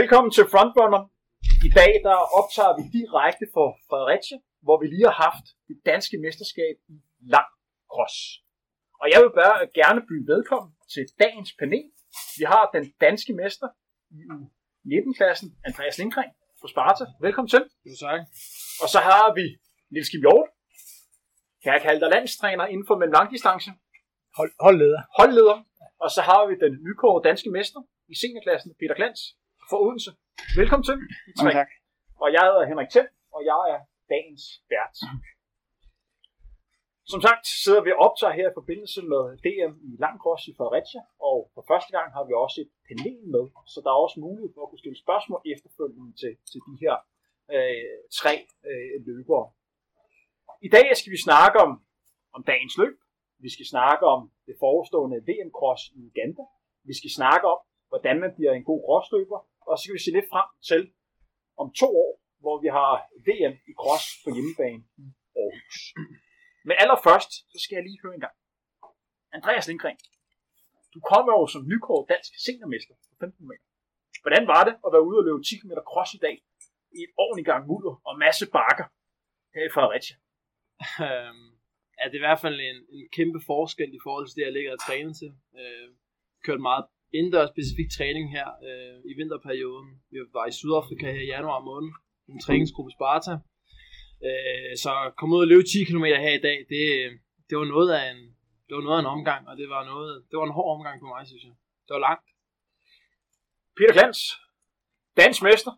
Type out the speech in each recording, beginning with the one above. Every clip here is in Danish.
Velkommen til Frontrunner. I dag der optager vi direkte fra Fredericia, hvor vi lige har haft det danske mesterskab i lang cross. Og jeg vil bare gerne byde velkommen til dagens panel. Vi har den danske mester i U19-klassen, Andreas Lindgren fra Sparta. Velkommen til. Jo, tak. Og så har vi Niels Kim Hjort. Kan jeg kalde dig landstræner inden for mellem langdistance. Hold, holdleder. Holdleder. Og så har vi den nykårede danske mester i seniorklassen, Peter Glans fra Odense. Velkommen til. Mange tak. Og jeg hedder Henrik Thiem, og jeg er dagens vært. Som sagt sidder vi og optager her i forbindelse med DM i langkross i Fredericia, og for første gang har vi også et panel med, så der er også mulighed for at kunne stille spørgsmål efterfølgende til, til de her øh, tre øh, løbere. I dag skal vi snakke om, om dagens løb, vi skal snakke om det forestående VM-cross i Uganda, vi skal snakke om, hvordan man bliver en god crossløber, og så skal vi se lidt frem til om to år, hvor vi har VM i cross på hjemmebane i Aarhus. Men allerførst, så skal jeg lige høre en gang. Andreas Lindgren, du kom jo som nykåret dansk seniormester på 15 meter. Hvordan var det at være ude og løbe 10 km cross i dag i et ordentligt gang mudder og masse bakker her i Fredericia? Øhm, ja, det er i hvert fald en, en kæmpe forskel i forhold til det, jeg ligger og træner til. Øh, kørt meget indendørs specifik træning her øh, i vinterperioden. Vi var i Sydafrika her i januar måned, en træningsgruppe Sparta. Øh, så at komme ud og løbe 10 km her i dag, det, det var noget af en, det var noget af en omgang, og det var noget, det var en hård omgang for mig, synes jeg. Det var langt. Peter Klans, dansk mester.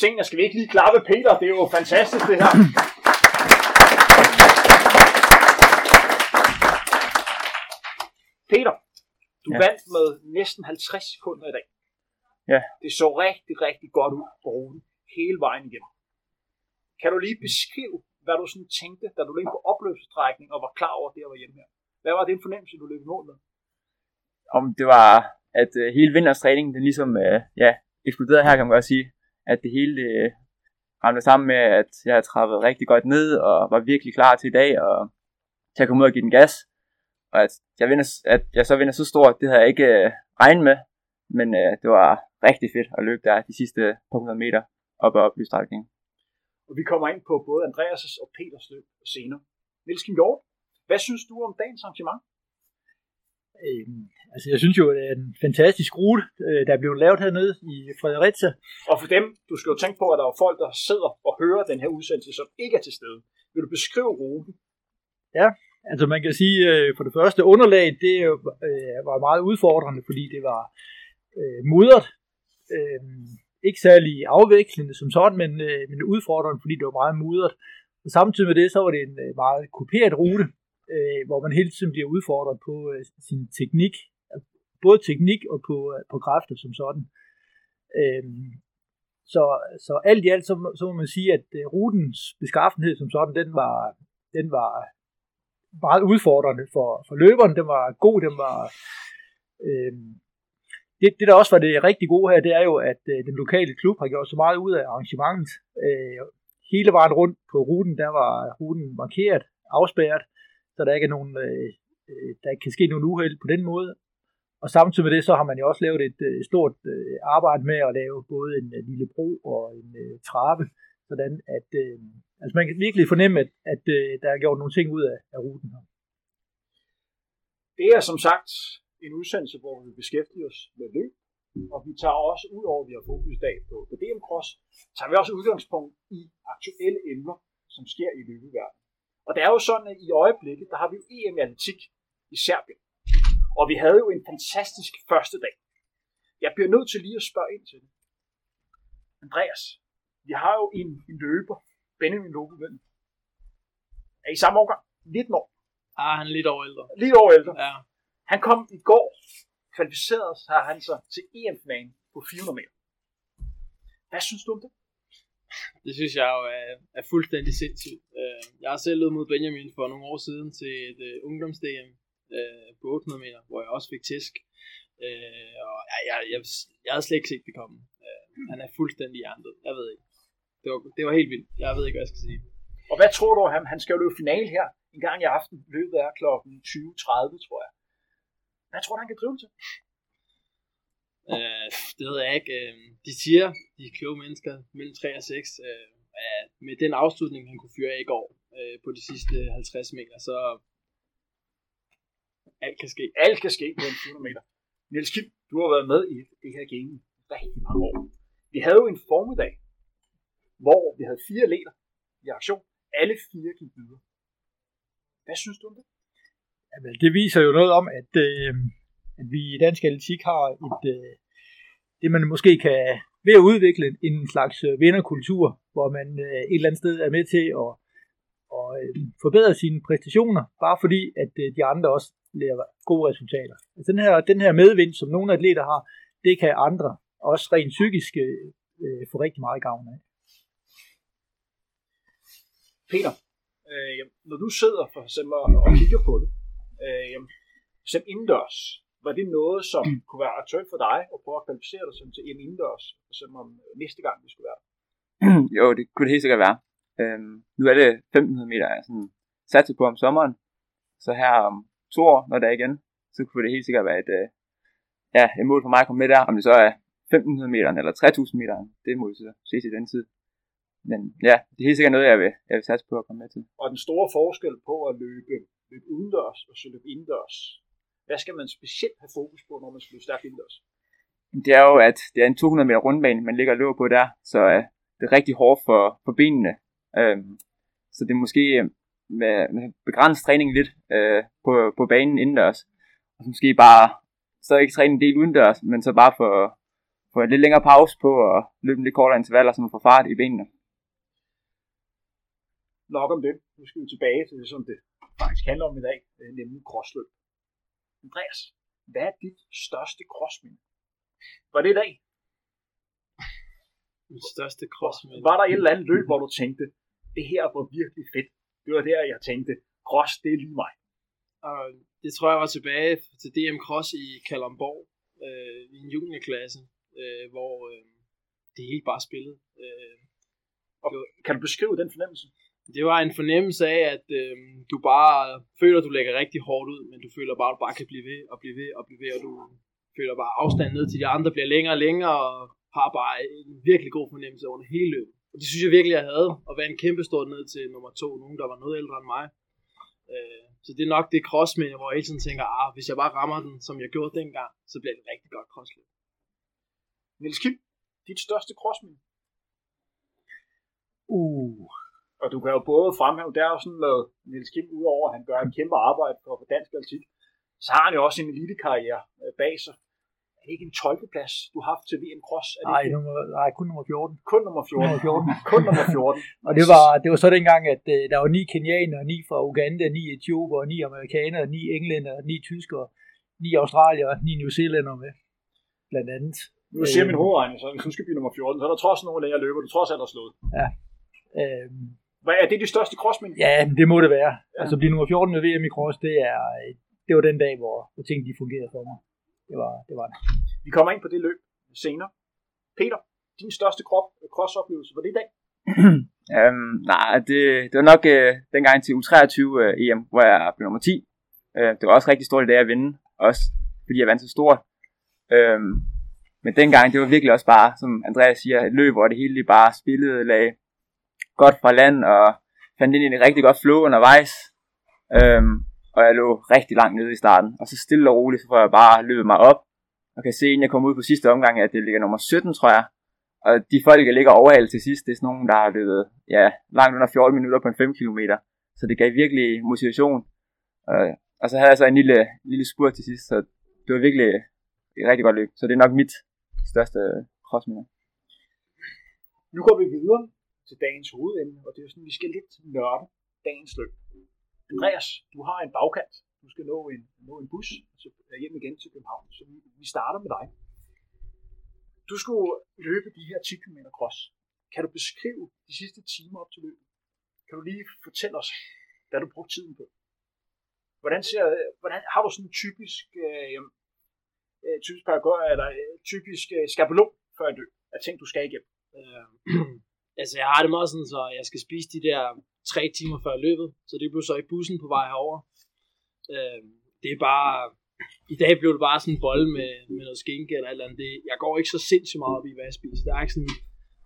Senere skal vi ikke lige klappe Peter? Det er jo fantastisk det her. Peter, du ja. Vandt med næsten 50 sekunder i dag. Ja. Det så rigtig, rigtig godt ud på ruten hele vejen igennem. Kan du lige beskrive, hvad du sådan tænkte, da du løb på opløbsstrækning og var klar over, at det var hjemme her? Hvad var det fornemmelse, du løb i mål med? om det var, at øh, hele vinterstræningen, den ligesom, øh, ja, eksploderede her, kan man godt sige. At det hele øh, ramte sammen med, at jeg havde trappet rigtig godt ned, og var virkelig klar til i dag, og til at komme ud og give den gas. Og at jeg, vinder, at jeg så vinder så stort, det havde jeg ikke øh, regnet med, men øh, det var rigtig fedt at løbe der de sidste par hundrede meter op ad opløbsstrækningen. Og vi kommer ind på både Andreas' og Peters løb senere. Niels Kim Hjort, hvad synes du om dagens arrangement? Øhm, altså jeg synes jo, det er en fantastisk rute, øh, der er blevet lavet hernede i Fredericia. Og for dem, du skal jo tænke på, at der er folk, der sidder og hører den her udsendelse, som ikke er til stede. Vil du beskrive ruten? Altså man kan sige, øh, for det første underlag, det øh, var meget udfordrende, fordi det var øh, mudret. Øh, ikke særlig afvekslende som sådan, men, øh, men udfordrende, fordi det var meget mudret. Og samtidig med det, så var det en øh, meget kuperet rute, øh, hvor man hele tiden bliver udfordret på øh, sin teknik, både teknik og på, øh, på kræfter som sådan. Øh, så, så alt i alt, så, så må man sige, at øh, rutens beskaffenhed som sådan, den var, den var meget udfordrende for, for løberen. Den var god, den var... Øh, det, det, der også var det rigtig gode her, det er jo, at øh, den lokale klub har gjort så meget ud af arrangementet. Øh, hele vejen rundt på ruten, der var ruten markeret, afspærret, så der ikke er nogen, øh, øh der ikke kan ske nogen uheld på den måde. Og samtidig med det, så har man jo også lavet et øh, stort øh, arbejde med at lave både en øh, lille bro og en øh, trappe, sådan at øh, altså man kan virkelig fornemme, at, at øh, der er gjort nogle ting ud af, af ruten her. Det er som sagt en udsendelse, hvor vi beskæftiger os med løb, og vi tager også, ud over at vi har fokus i dag på, på DM Cross, tager vi også udgangspunkt i aktuelle emner, som sker i løbeverdenen. Og det er jo sådan, at i øjeblikket, der har vi jo EM i atletik i Serbien. Og vi havde jo en fantastisk første dag. Jeg bliver nødt til lige at spørge ind til det. Andreas, vi har jo en, en løber, Benjamin Lobevind. Er I samme årgang? 19 år. Ah, han er lidt over ældre. Lige over ældre. Ja. Han kom i går, kvalificeret sig han sig til EM-finalen på 400 meter. Hvad synes du om det? Det synes jeg jo er, er fuldstændig sindssygt. Øh, Jeg har selv løbet mod Benjamin for nogle år siden til et uh, ungdoms-DM uh, på 800 meter, hvor jeg også fik tæsk. Og jeg, jeg, jeg, jeg havde slet ikke set det komme. Han er fuldstændig hjernet. Jeg ved ikke. Det var, det var helt vildt. Jeg ved ikke, hvad jeg skal sige. Og hvad tror du om ham? Han skal jo løbe finale her en gang i aften. Løbet er klokken 20.30, tror jeg. Hvad tror du, han kan drive til? Øh, det ved jeg ikke. Øh, de siger, de kloge mennesker, mellem 3 og 6, øh, med den afslutning, han kunne fyre af i går øh, på de sidste 50 meter, så alt kan ske. Alt kan ske på en 400 meter. Niels Kim, du har været med i det her game rigtig mange år. Vi havde jo en formiddag, hvor vi havde fire leder i aktion. Alle fire gik videre. Hvad synes du om det? Jamen, det viser jo noget om, at, øh, at vi i dansk atletik har et, øh, det, man måske kan ved at udvikle en slags øh, vinderkultur, hvor man øh, et eller andet sted er med til at, og, øh, forbedre sine præstationer, bare fordi, at øh, de andre også laver gode resultater. Altså den her, den her medvind, som nogle atleter har, det kan andre også rent psykisk øh, øh få rigtig meget gavn af. Peter, øh, når du sidder for eksempel og kigger på det, øh, som indendørs, var det noget, som mm. kunne være aktuelt for dig at prøve at kvalificere dig til EM indendørs, eksempel om øh, næste gang vi skulle være jo, det kunne det helt sikkert være. Øhm, nu er det 1500 meter, jeg sådan satset på om sommeren, så her om to år, når det er igen, så kunne det helt sikkert være et, øh, ja, et mål for mig at komme med der, om det så er 1500 meter eller 3000 meter, det må vi så ses i den tid. Men ja, det er helt sikkert noget, jeg vil, jeg vil satse på at komme med til. Og den store forskel på at løbe, løbe udendørs og så løbe indendørs, hvad skal man specielt have fokus på, når man skal løbe stærkt indendørs? Det er jo, at det er en 200 meter rundbane, man ligger og løber på der, så uh, det er rigtig hårdt for, for benene. Um, så det er måske øh, med, med begrænset træning lidt uh, på, på banen indendørs. Og måske bare så ikke træne en del udendørs, men så bare få, få en lidt længere pause på og løbe en lidt kortere intervaller, så man får fart i benene nok om det. Nu skal vi tilbage til det, som det faktisk handler om i dag, øh, nemlig crossløb. Andreas, hvad er dit største crossminde? Var det i dag? Mit største crossminde? Var der et eller andet løb, hvor du tænkte, det her var virkelig fedt? Det var der, jeg tænkte, cross, det er lige mig. Og det tror jeg var tilbage til DM Cross i Kalamborg, øh, i en juniorklasse, øh, hvor øh, det hele bare spillede. Øh, og kan du beskrive den fornemmelse? Det var en fornemmelse af, at øh, du bare føler, at du lægger rigtig hårdt ud, men du føler bare, at du bare kan blive ved og blive ved og blive ved, og du føler bare afstanden ned til de andre bliver længere og længere, og har bare en virkelig god fornemmelse under hele løbet. Og det synes jeg virkelig, jeg havde, at være en kæmpe stort ned til nummer to, nogen der var noget ældre end mig. Øh, så det er nok det crossmænd, hvor jeg hele tiden tænker, ah, hvis jeg bare rammer den, som jeg gjorde dengang, så bliver det rigtig godt crossløb. Niels Kim, dit største crossmænd? Uh, og du kan jo både fremhæve, der er sådan noget, Niels Kim, udover at han gør en kæmpe arbejde for, for dansk atletik, så har han jo også en elitekarriere øh, bag sig. Er det ikke en 12. plads, du har haft til VM Cross? Er det nej, nummer, nej, kun nummer 14. Kun nummer 14. Nummer 14. kun nummer 14. og det var, det var så dengang, at uh, der var ni kenianere, ni fra Uganda, ni etioper, ni amerikanere, ni englænder, ni tyskere, ni australier, ni New Zealænder med, blandt andet. Nu siger min hovedregning, så hvis du skal blive nummer 14, så er der trods nogle længere løber, du trods alt har slået. Ja. Øhm, hvad er det de største crossmænd? Ja, det må det være. Ja. Altså blive nummer 14 ved VM i cross, det, er, det var den dag, hvor, hvor tingene de fungerede for mig. Det var, det var det. Vi kommer ind på det løb senere. Peter, din største krop, crossoplevelse, var det i dag? um, nej, det, det var nok uh, dengang til U23 uh, EM, hvor jeg blev nummer 10. Uh, det var også rigtig stort i dag at vinde, også fordi jeg vandt så stort. Um, men dengang, det var virkelig også bare, som Andreas siger, et løb, hvor det hele bare spillede, lag godt fra land, og fandt ind i en rigtig godt flow undervejs. Øhm, og jeg lå rigtig langt nede i starten. Og så stille og roligt, så får jeg bare løbet mig op, og kan se, inden jeg kommer ud på sidste omgang, at det ligger nummer 17, tror jeg. Og de folk, der ligger overalt til sidst, det er sådan nogen, der har løbet ja, langt under 14 minutter på en 5 km. Så det gav virkelig motivation. Øh, og så havde jeg så en lille, lille spurt til sidst, så det var virkelig et rigtig godt løb. Så det er nok mit største øh, crossminder. Nu går vi videre til dagens hovedemne, og det er sådan, vi skal lidt nørde dagens løb. Andreas, du har en bagkant. Du skal nå en, nå en bus så hjem igen til København, så vi, vi starter med dig. Du skulle løbe de her 10 km cross. Kan du beskrive de sidste timer op til løbet? Kan du lige fortælle os, hvad du brugte tiden på? Hvordan, ser, hvordan har du sådan en typisk, øh, øh typisk paragraf, eller øh, typisk øh, skabelon før et løb af ting, du skal igennem? Øh, Altså, jeg har det meget sådan, så jeg skal spise de der tre timer før løbet, så det blev så i bussen på vej herover. Øh, det er bare i dag blev det bare sådan en bolle med, med noget skinke eller et eller andet. Det, jeg går ikke så sindssygt meget op i, hvad jeg spiser. Det er ikke sådan,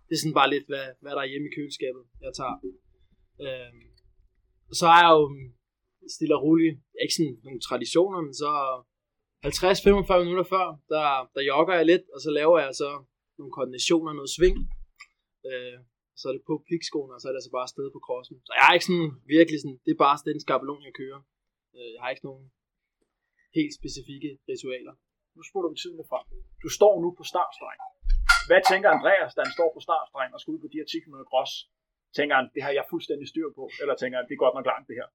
det er sådan bare lidt, hvad, hvad der er hjemme i køleskabet, jeg tager. Øh, så er jeg jo stille og roligt, ikke sådan nogle traditioner, men så 50-45 minutter før, der, der jogger jeg lidt, og så laver jeg så nogle koordinationer, noget sving. Øh, så er det på pikskoene, og så er det altså bare afsted på crossen. Så jeg er ikke sådan virkelig sådan, det er bare den skabelon, jeg kører. Øh, jeg har ikke nogen helt specifikke ritualer. Nu spoler vi tiden frem. Du står nu på startstregen. Hvad tænker Andreas, da han står på startstregen og skal ud på de her 10 km cross? Tænker han, det har jeg fuldstændig styr på? Eller tænker han, det er godt nok langt det her?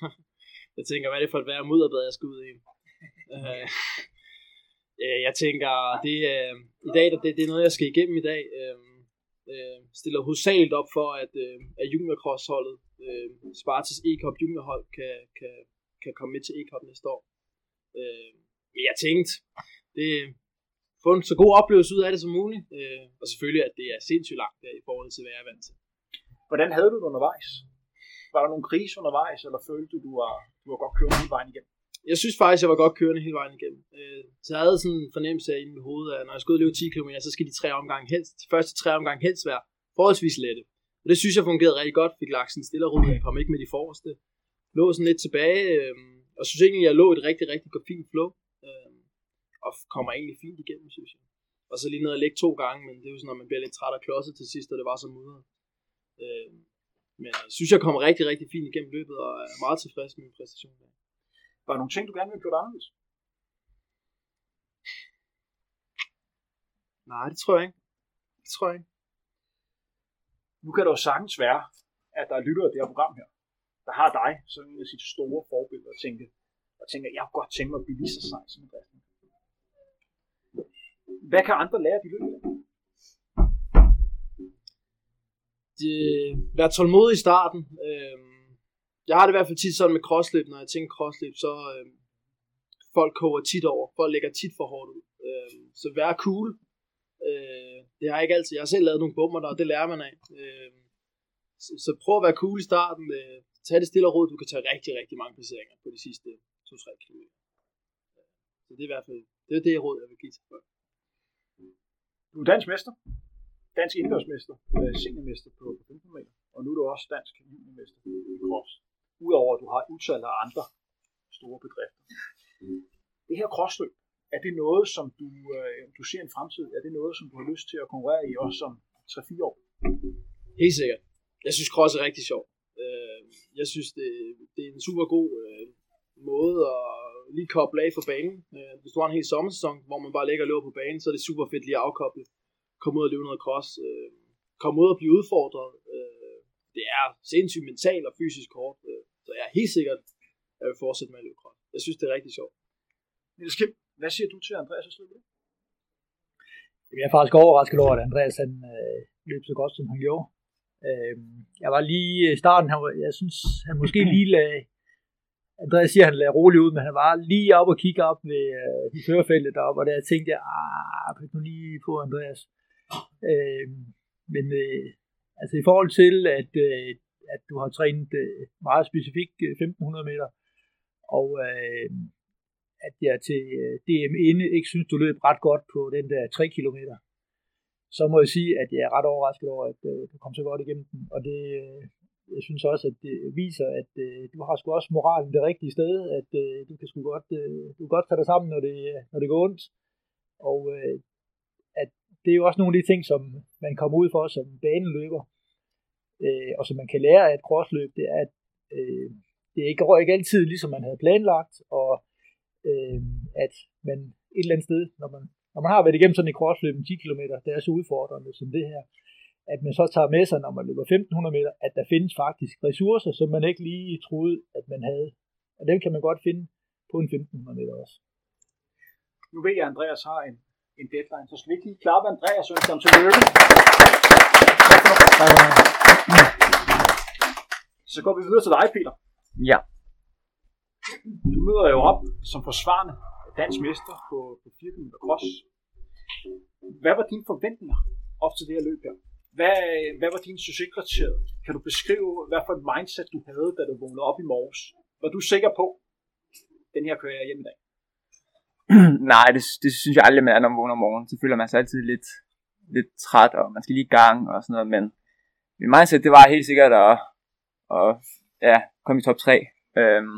jeg tænker, hvad er det for et værre mudderbad, jeg skal ud i? øh, jeg tænker, det, øh, i dag, det, det er noget, jeg skal igennem i dag. Øh, øh, stiller hovedsageligt op for, at, øh, at juniorkrossholdet, øh, Spartas E-Cup juniorhold, kan, kan, kan komme med til E-Cup næste år. Øh, men jeg tænkte, det få en så god oplevelse ud af det som muligt, øh, og selvfølgelig, at det er sindssygt langt der, i forhold til, hvad jeg er vant til. Hvordan havde du det undervejs? Var der nogle krise undervejs, eller følte du, du var, du var godt kørt hele vejen igennem? Jeg synes faktisk, jeg var godt kørende hele vejen igennem. Øh, så jeg havde sådan en fornemmelse af i mit hoved, at når jeg skulle løbe 10 km, så skal de tre omgange helst, de første tre omgange helst være forholdsvis lette. Og det synes jeg fungerede rigtig godt. Fik lagt sådan stille og roligt. Jeg kom ikke med de forreste. Lå sådan lidt tilbage. Øh, og synes egentlig, jeg lå et rigtig, rigtig godt fint flow. Øh, og kommer egentlig fint igennem, synes jeg. Og så lige ned og lægge to gange, men det er jo sådan, når man bliver lidt træt og klodset til sidst, og det var så mudret. Øh, men jeg synes, jeg kommer rigtig, rigtig fint igennem løbet, og er meget tilfreds med min præstation. Der der nogle ting, du gerne ville gjort anderledes? Nej, det tror jeg ikke. Det tror jeg ikke. Nu kan det jo sagtens være, at der er lyttere af det her program her, der har dig som en af sit store forbilleder og tænker, og tænker, jeg kunne godt tænke mig at blive lige så sej som Christian. Hvad kan andre lære af de lyttere? Det, vær tålmodig i starten. Øhm, jeg har det i hvert fald tit sådan med crossløb, når jeg tænker crossløb, så øh, folk koger tit over. Folk lægger tit for hårdt ud. Øh, så vær cool. Øh, det har jeg ikke altid. Jeg har selv lavet nogle bummer der, og det lærer man af. Øh, så, så prøv at være cool i starten. Øh, tag det stille og roligt. Du kan tage rigtig, rigtig mange placeringer på de sidste 2-3 km. Øh, så det er i hvert fald det, er det råd, jeg vil give til folk. Du er dansk mester, dansk indendørsmester, øh, seniormester på 15 meter, og nu er du også dansk juniormester i cross udover at du har et utal af andre store bedrifter. Det her crossløb, er det noget, som du, øh, du ser en fremtid? Er det noget, som du har lyst til at konkurrere i også om 3-4 år? Helt sikkert. Jeg synes cross er rigtig sjovt. Øh, jeg synes, det, det er en super god øh, måde at lige koble af for banen. Øh, hvis du har en hel sommersæson, hvor man bare ligger og løber på banen, så er det super fedt lige at afkoble. Komme ud og løbe noget cross. Komme ud og blive udfordret. Det er sindssygt mentalt og fysisk hårdt. Så jeg er helt sikkert, at jeg vil fortsætte med at løbe cross. Jeg synes, det er rigtig sjovt. Niels Kim, hvad siger du til Andreas' løb? Jeg er faktisk overrasket over, at Andreas han, øh, løb så godt, som han gjorde. Øh, jeg var lige i starten, han, jeg synes, han måske lige lagde, Andreas siger, at han lagde roligt ud, men han var lige op og kigge op ved øh, de førerfeltet deroppe, og der tænkte jeg, ah, pas nu lige på Andreas. Øh, men øh, altså i forhold til, at øh, at du har trænet øh, meget specifikt øh, 1500 meter, og øh, at jeg til øh, DM inde ikke synes, du løb ret godt på den der 3 km, så må jeg sige, at jeg er ret overrasket over, at øh, du kom så godt igennem den. Og det, øh, jeg synes også, at det viser, at øh, du har sgu også moralen det rigtige sted, at øh, du kan sgu godt, øh, du kan godt tage dig sammen, når det, øh, når det går ondt. Og øh, at det er jo også nogle af de ting, som man kommer ud for som baneløber, øh, og som man kan lære af et crossløb, det er, at øh, det ikke går ikke altid, ligesom man havde planlagt, og øh, at man et eller andet sted, når man, når man har været igennem sådan et crossløb 10 km, det er så udfordrende som det her, at man så tager med sig, når man løber 1500 meter, at der findes faktisk ressourcer, som man ikke lige troede, at man havde. Og dem kan man godt finde på en 1500 meter også. Nu ved jeg, at Andreas har en, en deadline, så skal vi ikke lige klappe Andreas og ønske ham tillykke. Så går vi videre til dig, Peter. Ja. Du møder jo op som forsvarende dansk mester på, på 4 km cross. Hvad var dine forventninger op til det her løb her? Hvad, hvad var din succeskriteriet? Kan du beskrive, hvad for et mindset du havde, da du vågnede op i morges? Var du sikker på, den her kører jeg hjem i dag? Nej, det, det synes jeg aldrig, man er, når man vågner om morgenen. Så føler man sig altid lidt, lidt træt, og man skal lige i gang og sådan noget. Men min mindset, det var helt sikkert at, at ja, komme i top 3. Øhm,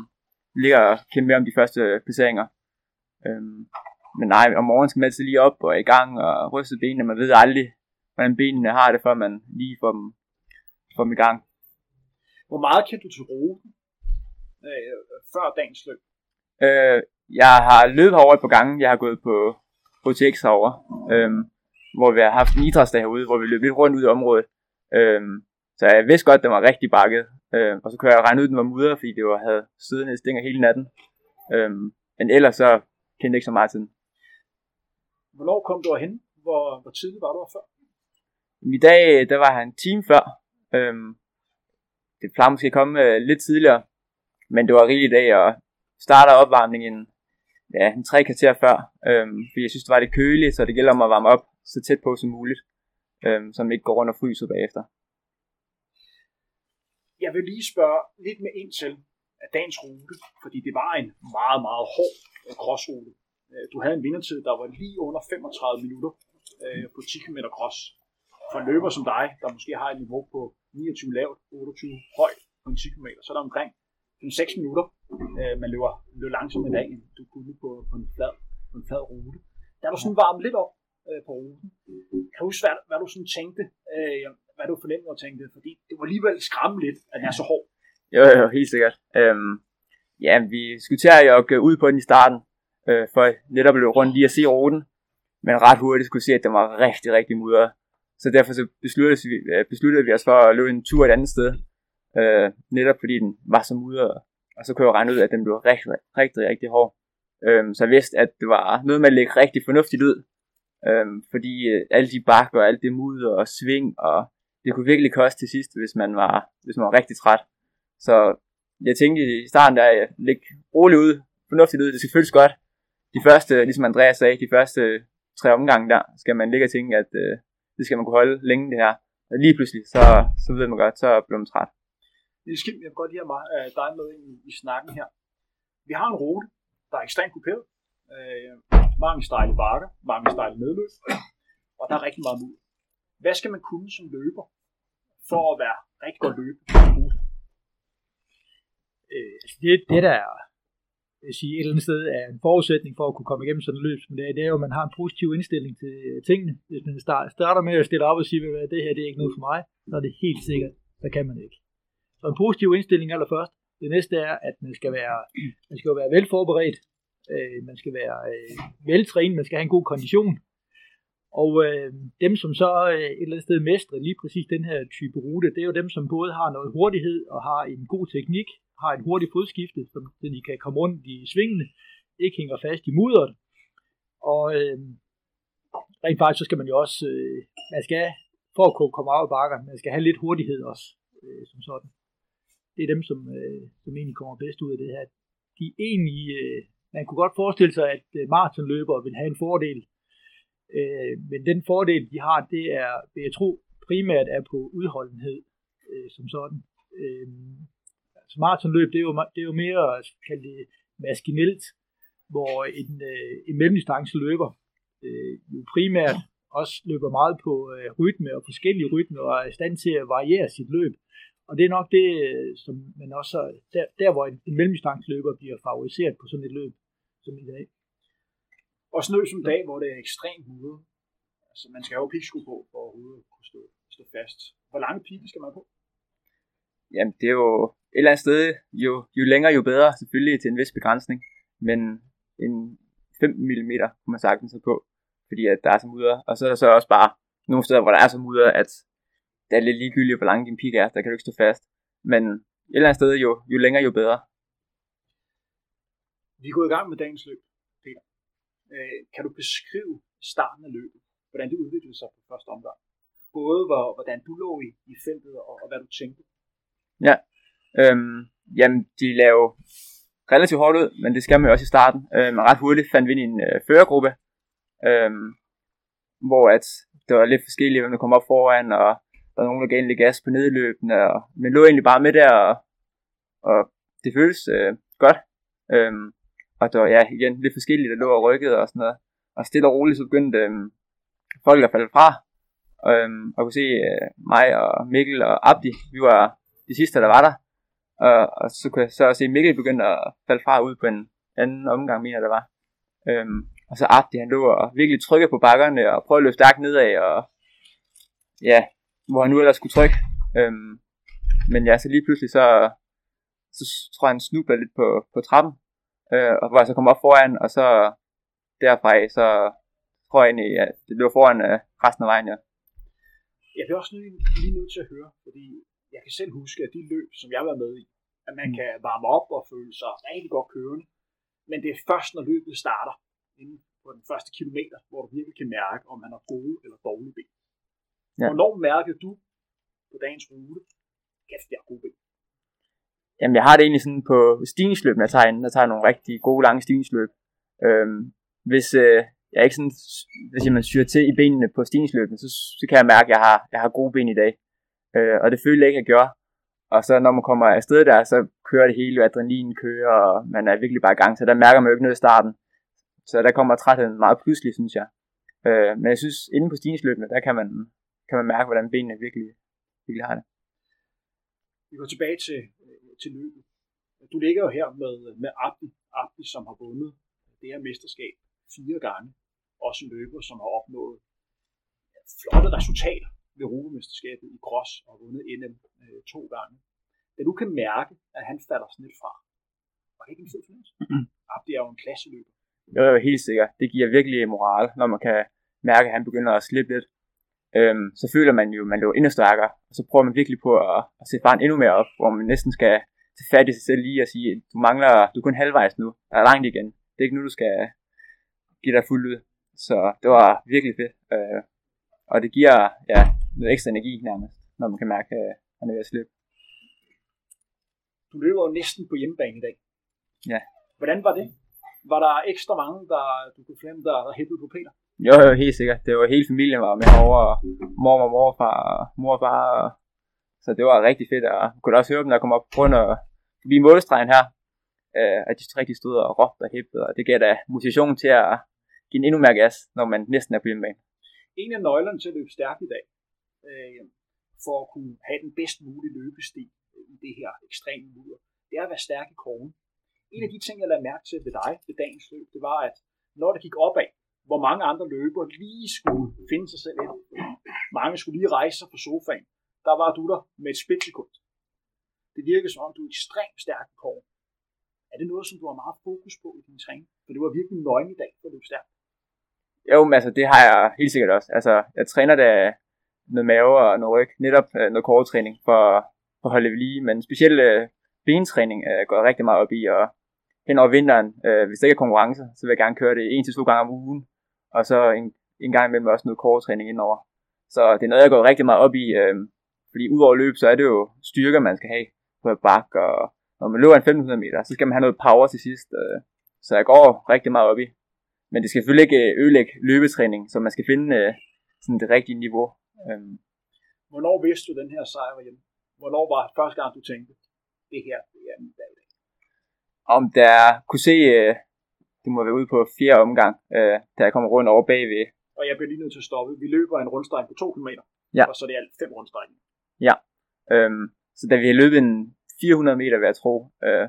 ligger og kæmpe med om de første placeringer. Øhm, men nej, om morgenen skal man altid lige op og i gang og ryste benene. Man ved aldrig, hvordan benene har det, før man lige får dem, får dem i gang. Hvor meget kan du til ruten øh, før dagens løb? Øh, jeg har løbet herovre et par gange. Jeg har gået på HTX herovre, øhm, hvor vi har haft en idrætsdag herude, hvor vi løb lidt rundt ud i området. Øhm, så jeg vidste godt, at den var rigtig bakket. Øhm, og så kunne jeg regne ud, at den var mudder, fordi det var, havde siddende stinger hele natten. Øhm, men ellers så kendte jeg ikke så meget til den. Hvornår kom du hen? Hvor, hvor tidligt var du her før? I dag, der var han en time før. Øhm, det plejer måske at komme øh, lidt tidligere, men det var rigtig dag, og starter opvarmningen ja, en tre kvarter før, øhm, fordi jeg synes, det var lidt køligt, så det gælder om at varme op så tæt på som muligt, øhm, så man ikke går rundt og fryser bagefter. Jeg vil lige spørge lidt med ind til af dagens rute, fordi det var en meget, meget hård øh, crossrute. Øh, du havde en vindertid, der var lige under 35 minutter øh, på 10 km cross. For en løber som dig, der måske har et niveau på 29 lavt, 28 højt på en 10 km, så er der omkring 6 minutter, øh, man løber, løber langsomt i dag, end du kunne på, på, en flad, på en flad rute. Da du sådan varmet lidt op øh, på ruten, kan du huske, hvad, hvad du sådan tænkte, øh, hvad du fornemmede og tænkte, fordi det var alligevel skræmmende lidt, at den er så hård. Jo, jo, helt sikkert. Øhm, ja, vi skulle til at gå ud på den i starten, øh, for netop at løbe rundt lige at se ruten, men ret hurtigt skulle se, at den var rigtig, rigtig mudret. Så derfor så besluttede, vi, øh, besluttede vi os for at løbe en tur et andet sted, øh, netop fordi den var så mudret. Og så kunne jeg regne ud, at den blev rigtig, rigtig, rigtig hård. Øhm, så jeg vidste, at det var noget med at lægge rigtig fornuftigt ud. Øhm, fordi øh, alle de bakker og alt det mudder og sving, og det kunne virkelig koste til sidst, hvis man var, hvis man var rigtig træt. Så jeg tænkte i starten, der jeg ligge roligt ud, fornuftigt ud, det skal føles godt. De første, ligesom Andreas sagde, de første tre omgange der, skal man ligge og tænke, at øh, det skal man kunne holde længe det her. Og lige pludselig, så, så ved man godt, så bliver man træt. Niels Kim, jeg vil godt have mig, øh, dig med ind i, i snakken her. Vi har en rute, der er ekstremt kuperet. Øh, mange stejle bakker, mange stejle nedløb, og der er rigtig meget mudder. Hvad skal man kunne som løber, for at være rigtig god løber? Øh, altså det, det der er, jeg vil sige, et eller andet sted er en forudsætning for at kunne komme igennem sådan en løb, men det er, det er jo, at man har en positiv indstilling til øh, tingene. Hvis man starter med at stille op og sige, at det her det er ikke noget for mig, så er det helt sikkert, så kan man ikke. Så en positiv indstilling allerførst. Det næste er, at man skal være, man skal være velforberedt, øh, man skal være øh, veltrænet, man skal have en god kondition. Og øh, dem, som så øh, et eller andet sted mestrer lige præcis den her type rute, det er jo dem, som både har noget hurtighed og har en god teknik, har et hurtigt fodskifte, så de kan komme rundt i svingene, ikke hænger fast i mudderet. Og øh, rent faktisk, så skal man jo også, øh, man skal, for at kunne komme af bakker, man skal have lidt hurtighed også, øh, som sådan. Det er dem, som, øh, som egentlig kommer bedst ud af det her. De egentlig, øh, man kunne godt forestille sig, at øh, maratonløbere vil have en fordel, øh, men den fordel, de har, det er, vil jeg tro, primært er på udholdenhed, øh, som sådan. Øh, altså maratonløb, det er jo, det er jo mere kaldt det maskinelt, hvor en, øh, en mellemdistance løber øh, jo primært også løber meget på øh, rytme og forskellige rytme og er i stand til at variere sit løb. Og det er nok det, øh, som man også, der, der hvor en, en mellemdistanceløber bliver favoriseret på sådan et løb som i dag. Også løb som dag, hvor det er ekstremt mudret. Altså, man skal jo piksko på, for at overhovedet kunne stå, stå fast. Hvor lange pigge skal man på? Jamen, det er jo et eller andet sted, jo, jo længere jo bedre, selvfølgelig til en vis begrænsning. Men en 15 mm kunne man sagtens have på, fordi at der er så mudder. Og så er der så også bare nogle steder, hvor der er så mudder, at det er lidt ligegyldigt, hvor lang din pik er, der kan du ikke stå fast. Men et eller andet sted, jo, jo længere jo bedre. Vi er gået i gang med dagens løb, Peter. Øh, kan du beskrive starten af løbet? Hvordan det udviklede sig på første omgang? Både hvor, hvordan du lå i, i feltet, og, og hvad du tænkte? Ja, øhm, jamen de laver relativt hårdt ud, men det skal man jo også i starten. Øhm, ret hurtigt fandt vi i en øh, førergruppe, øhm, hvor at det var lidt forskellige, hvem der kom op foran, og der var nogen, der gav lidt gas på nedløbene, og man lå egentlig bare med der, og, og det føles øh, godt. Øhm, og der var ja, igen lidt forskelligt, der lå og rykkede og sådan noget. Og stille og roligt, så begyndte øhm, folk at falde fra. Øhm, og kunne se øh, mig og Mikkel og Abdi, vi var de sidste, der var der. Og, og så kunne jeg så se Mikkel begynde at falde fra ud på en anden omgang, mener der var. Øhm, og så Abdi, han lå og virkelig trykke på bakkerne og prøvede at løfte ark nedad, og ja, hvor han nu ellers skulle trykke. Øhm, men ja, så lige pludselig så, så tror jeg, han snubler lidt på, på trappen, øh, og hvor jeg så kom op foran, og så derfra så tror jeg egentlig, at det blev foran øh, resten af vejen, ja. Jeg bliver også lige, lige nødt til at høre, fordi jeg kan selv huske, at de løb, som jeg var med i, at man mm. kan varme op og føle sig rigtig godt kørende, men det er først, når løbet starter, inden på den første kilometer, hvor du virkelig kan mærke, om man har gode eller dårlige ben. Ja. Hvornår mærkede du på dagens rute, kæft, jeg har gode ben? Jamen, jeg har det egentlig sådan på stigningsløb, jeg tager, når jeg tager nogle rigtig gode, lange stigningsløb. Øhm, hvis øh, jeg ikke sådan, hvis man syrer til i benene på stigningsløbene, så, så kan jeg mærke, at jeg har, jeg har gode ben i dag. Øh, og det følte jeg ikke, at jeg gjorde. Og så når man kommer afsted der, så kører det hele, adrenalin kører, og man er virkelig bare i gang. Så der mærker man jo ikke noget i starten. Så der kommer trætheden meget pludselig, synes jeg. Øh, men jeg synes, inden på stigningsløbene, der kan man, kan man mærke, hvordan benene virkelig, virkelig har det. Vi går tilbage til, til løbet. Du ligger jo her med, med Abdi, Abdi, som har vundet det her mesterskab fire gange. Også en løber, som har opnået flotte resultater ved Europamesterskabet i cross og vundet NM øh, to gange. Da du kan mærke, at han falder sådan lidt fra, var det ikke en fed fornemmelse? Abdi er jo en klasseløber. Jo, jo, helt sikkert. Det giver virkelig moral, når man kan mærke, at han begynder at slippe lidt. Øhm, så føler man jo, at man løber endnu stærkere, og så prøver man virkelig på at, at sætte faren endnu mere op, hvor man næsten skal tage fat i sig selv lige og sige, du mangler, du er kun halvvejs nu, der er langt igen. Det er ikke nu, du skal give dig fuldt ud. Så det var virkelig fedt. Øh, og det giver ja, noget ekstra energi nærmest, når man kan mærke, at han er ved at slippe. Du løber jo næsten på hjemmebane i dag. Ja. Hvordan var det? Var der ekstra mange, der du kunne fornemme, der, der hættede på Peter? Jo, jo, helt sikkert. Det var hele familien var med over, mor og morfar og mor og far. Og, så det var rigtig fedt, og man kunne også høre dem, der kom op på og af forbi målstregen her, øh, at de rigtig stod og råbte og hæppede, og det gav da motivation til at give en endnu mere gas, når man næsten er på hjemmebane. En af nøglerne til at løbe stærkt i dag, øh, for at kunne have den bedst mulige løbestil øh, i det her ekstreme mudder, det er at være stærk i krogen. En af de ting, jeg lagde mærke til ved dig ved dagens løb, det var, at når det gik opad, hvor mange andre løbere lige skulle finde sig selv ind. Mange skulle lige rejse sig fra sofaen. Der var du der med et splitsekund. Det virker som om, du er ekstremt stærk i kår. Er det noget, som du har meget fokus på i din træning? For det var virkelig nøgen i dag for du er stærkt. Jo, men altså, det har jeg helt sikkert også. Altså, jeg træner da noget mave og noget ryg, netop øh, noget korttræning for, for at holde ved lige, men specielt øh, bentræning øh, går jeg rigtig meget op i, og hen over vinteren, øh, hvis der ikke er konkurrence, så vil jeg gerne køre det en til to gange om ugen, og så en, en gang imellem også noget korttræning indover. Så det er noget, jeg går rigtig meget op i, øh, fordi udover løb, så er det jo styrker, man skal have på et bak, og når man løber en 1500 meter, så skal man have noget power til sidst. Øh, så jeg går rigtig meget op i. Men det skal selvfølgelig ikke øh, ødelægge løbetræning, så man skal finde øh, sådan det rigtige niveau. Øh. Hvornår vidste du den her sejr hjemme? Hvornår var første gang, du tænkte, det her det er min dag? Om der kunne se, øh, det må være ude på fjerde omgang, øh, da jeg kommer rundt over bagved. Og jeg bliver lige nødt til at stoppe. Vi løber en rundstrækning på 2 km, ja. og så er det alt fem rundstrækninger. Ja, øhm, så da vi har løbet en 400 meter, vil jeg tro, øh,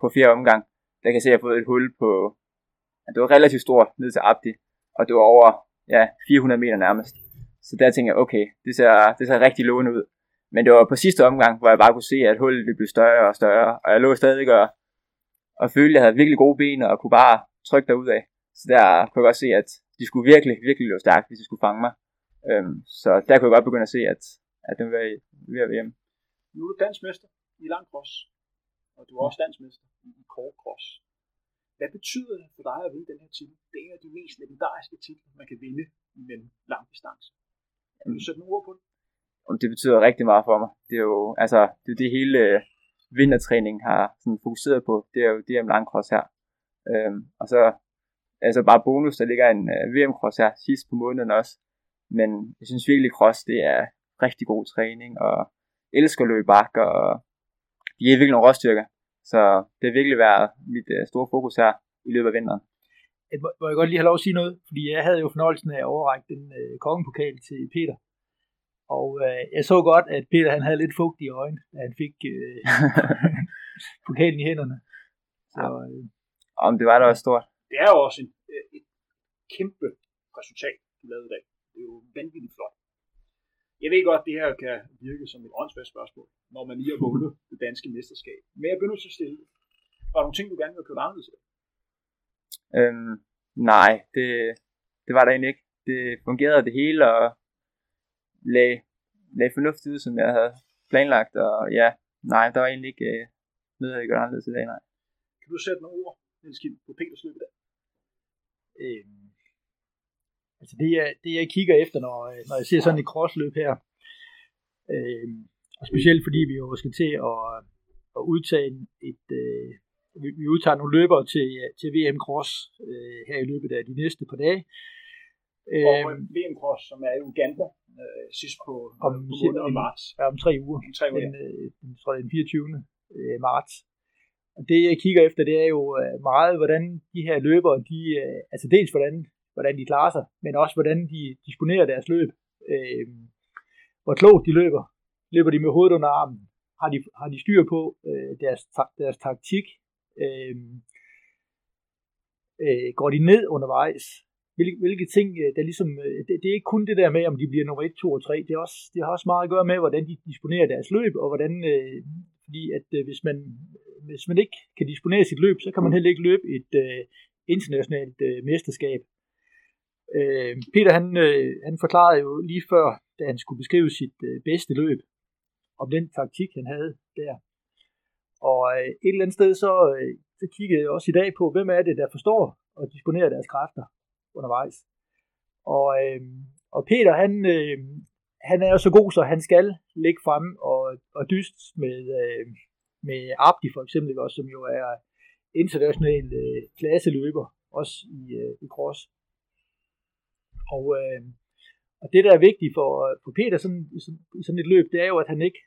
på fjerde omgang, der kan jeg se, at jeg har fået et hul på, ja, det var relativt stort, ned til Abdi, og det var over ja, 400 meter nærmest. Så der tænkte jeg, okay, det ser, det ser rigtig lovende ud. Men det var på sidste omgang, hvor jeg bare kunne se, at hullet blev større og større, og jeg lå stadig og, og følte, at jeg havde virkelig gode ben, og kunne bare derud af. Så der kunne jeg godt se, at de skulle virkelig, virkelig løbe stærkt, hvis de skulle fange mig. Øhm, så der kunne jeg godt begynde at se, at, at den var ved at være hjemme. Nu er du dansmester i lang cross, og du er også dansmester i kort cross. Hvad betyder det for dig at vinde den her titel? Det er en af de mest legendariske titler, man kan vinde en lang distance. Kan du sætte nogle ord på det? Det betyder rigtig meget for mig. Det er jo altså, det, er det hele øh, vintertræning har sådan fokuseret på. Det er jo det her langcross her. Øhm, og så altså bare bonus, der ligger en øh, VM-cross her sidst på måneden også. Men jeg synes virkelig, cross det er rigtig god træning, og elsker at løbe bak, og de er virkelig nogle råstyrker. Så det har virkelig været mit uh, store fokus her. i løbet af vinteren. Jeg må, må jeg godt lige have lov at sige noget? Fordi jeg havde jo fornøjelsen af at overrække den øh, kongepokal til Peter. Og øh, jeg så godt, at Peter han havde lidt fugt i øjnene, da han fik øh, pokalen i hænderne. Så, øh, Om det var da også stort. Det er jo også en, øh, et kæmpe resultat, du lavede i dag. Det er jo vanvittigt flot. Jeg ved godt, at det her kan virke som et åndssvagt spørgsmål, når man lige har vundet det danske mesterskab. Men jeg begynder til at stille. Var der nogle ting, du gerne ville gjort anderledes? Øhm, nej, det, det var der egentlig ikke. Det fungerede det hele, og lagde, lagde fornuftigt ud, som jeg havde planlagt, og ja, nej, der var egentlig ikke øh, noget, jeg gjorde anderledes i dag, nej. Kan du sætte nogle ord, Kim, på Peters løb i dag? øh, altså det, jeg, det jeg kigger efter, når, øh, når jeg ser sådan et crossløb her, øh, og specielt fordi vi jo skal til at, at udtage et, øh, vi, vi udtager nogle løbere til, til VM Cross øh, her i løbet af de næste par dage. Og Øh, VM Cross, som er i Uganda øh, sidst på, Om på måneden i marts. ja, om tre uger. Om tre uger, den, øh, jeg tror, det er den 24. øh, marts. Det, jeg kigger efter, det er jo øh, meget, hvordan de her løbere, de, øh, altså dels hvordan, hvordan de klarer sig, men også hvordan de disponerer deres løb. Øh, hvor klogt de løber. Løber de med hovedet under armen? Har de, har de styr på øh, deres, deres taktik? Øh, øh, går de ned undervejs? Hvilke, hvilke ting, øh, der ligesom, det, det er ikke kun det der med, om de bliver nummer 1, 2 og 3, det, er også, det har også meget at gøre med, hvordan de disponerer deres løb, og hvordan, øh, fordi at øh, hvis, man, hvis man ikke kan disponere sit løb, så kan man heller ikke løbe et øh, internationalt øh, mesterskab. Øh, Peter han, øh, han forklarede jo lige før, da han skulle beskrive sit øh, bedste løb, om den taktik, han havde der. Og øh, et eller andet sted, så, øh, så kiggede jeg også i dag på, hvem er det, der forstår og disponerer deres kræfter undervejs. Og, øh, og Peter, han, øh, han er jo så god, så han skal ligge frem og, og dyst med, øh, med Abdi for eksempel, ikke også, som jo er international øh, klasseløber, også i, øh, i cross. Og, øh, og det, der er vigtigt for, for Peter sådan, sådan, i sådan et løb, det er jo, at han ikke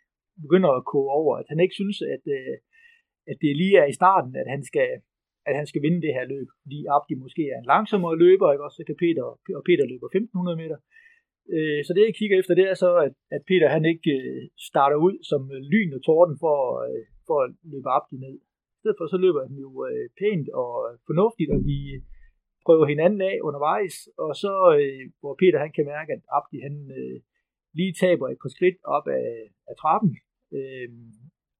begynder at koge over, at han ikke synes, at, øh, at det lige er i starten, at han skal, at han skal vinde det her løb, fordi Abdi måske er en langsommere løber, ikke også, så kan Peter, og Peter løber 1500 meter. Øh, så det jeg kigger efter, det er så, at, at Peter han ikke øh, starter ud som øh, lyn og torden for, øh, for at løbe op ned. I stedet for så løber han jo øh, pænt og fornuftigt, og de øh, prøver hinanden af undervejs, og så øh, hvor Peter han kan mærke, at Abdi han øh, lige taber et par skridt op af, af trappen, øh,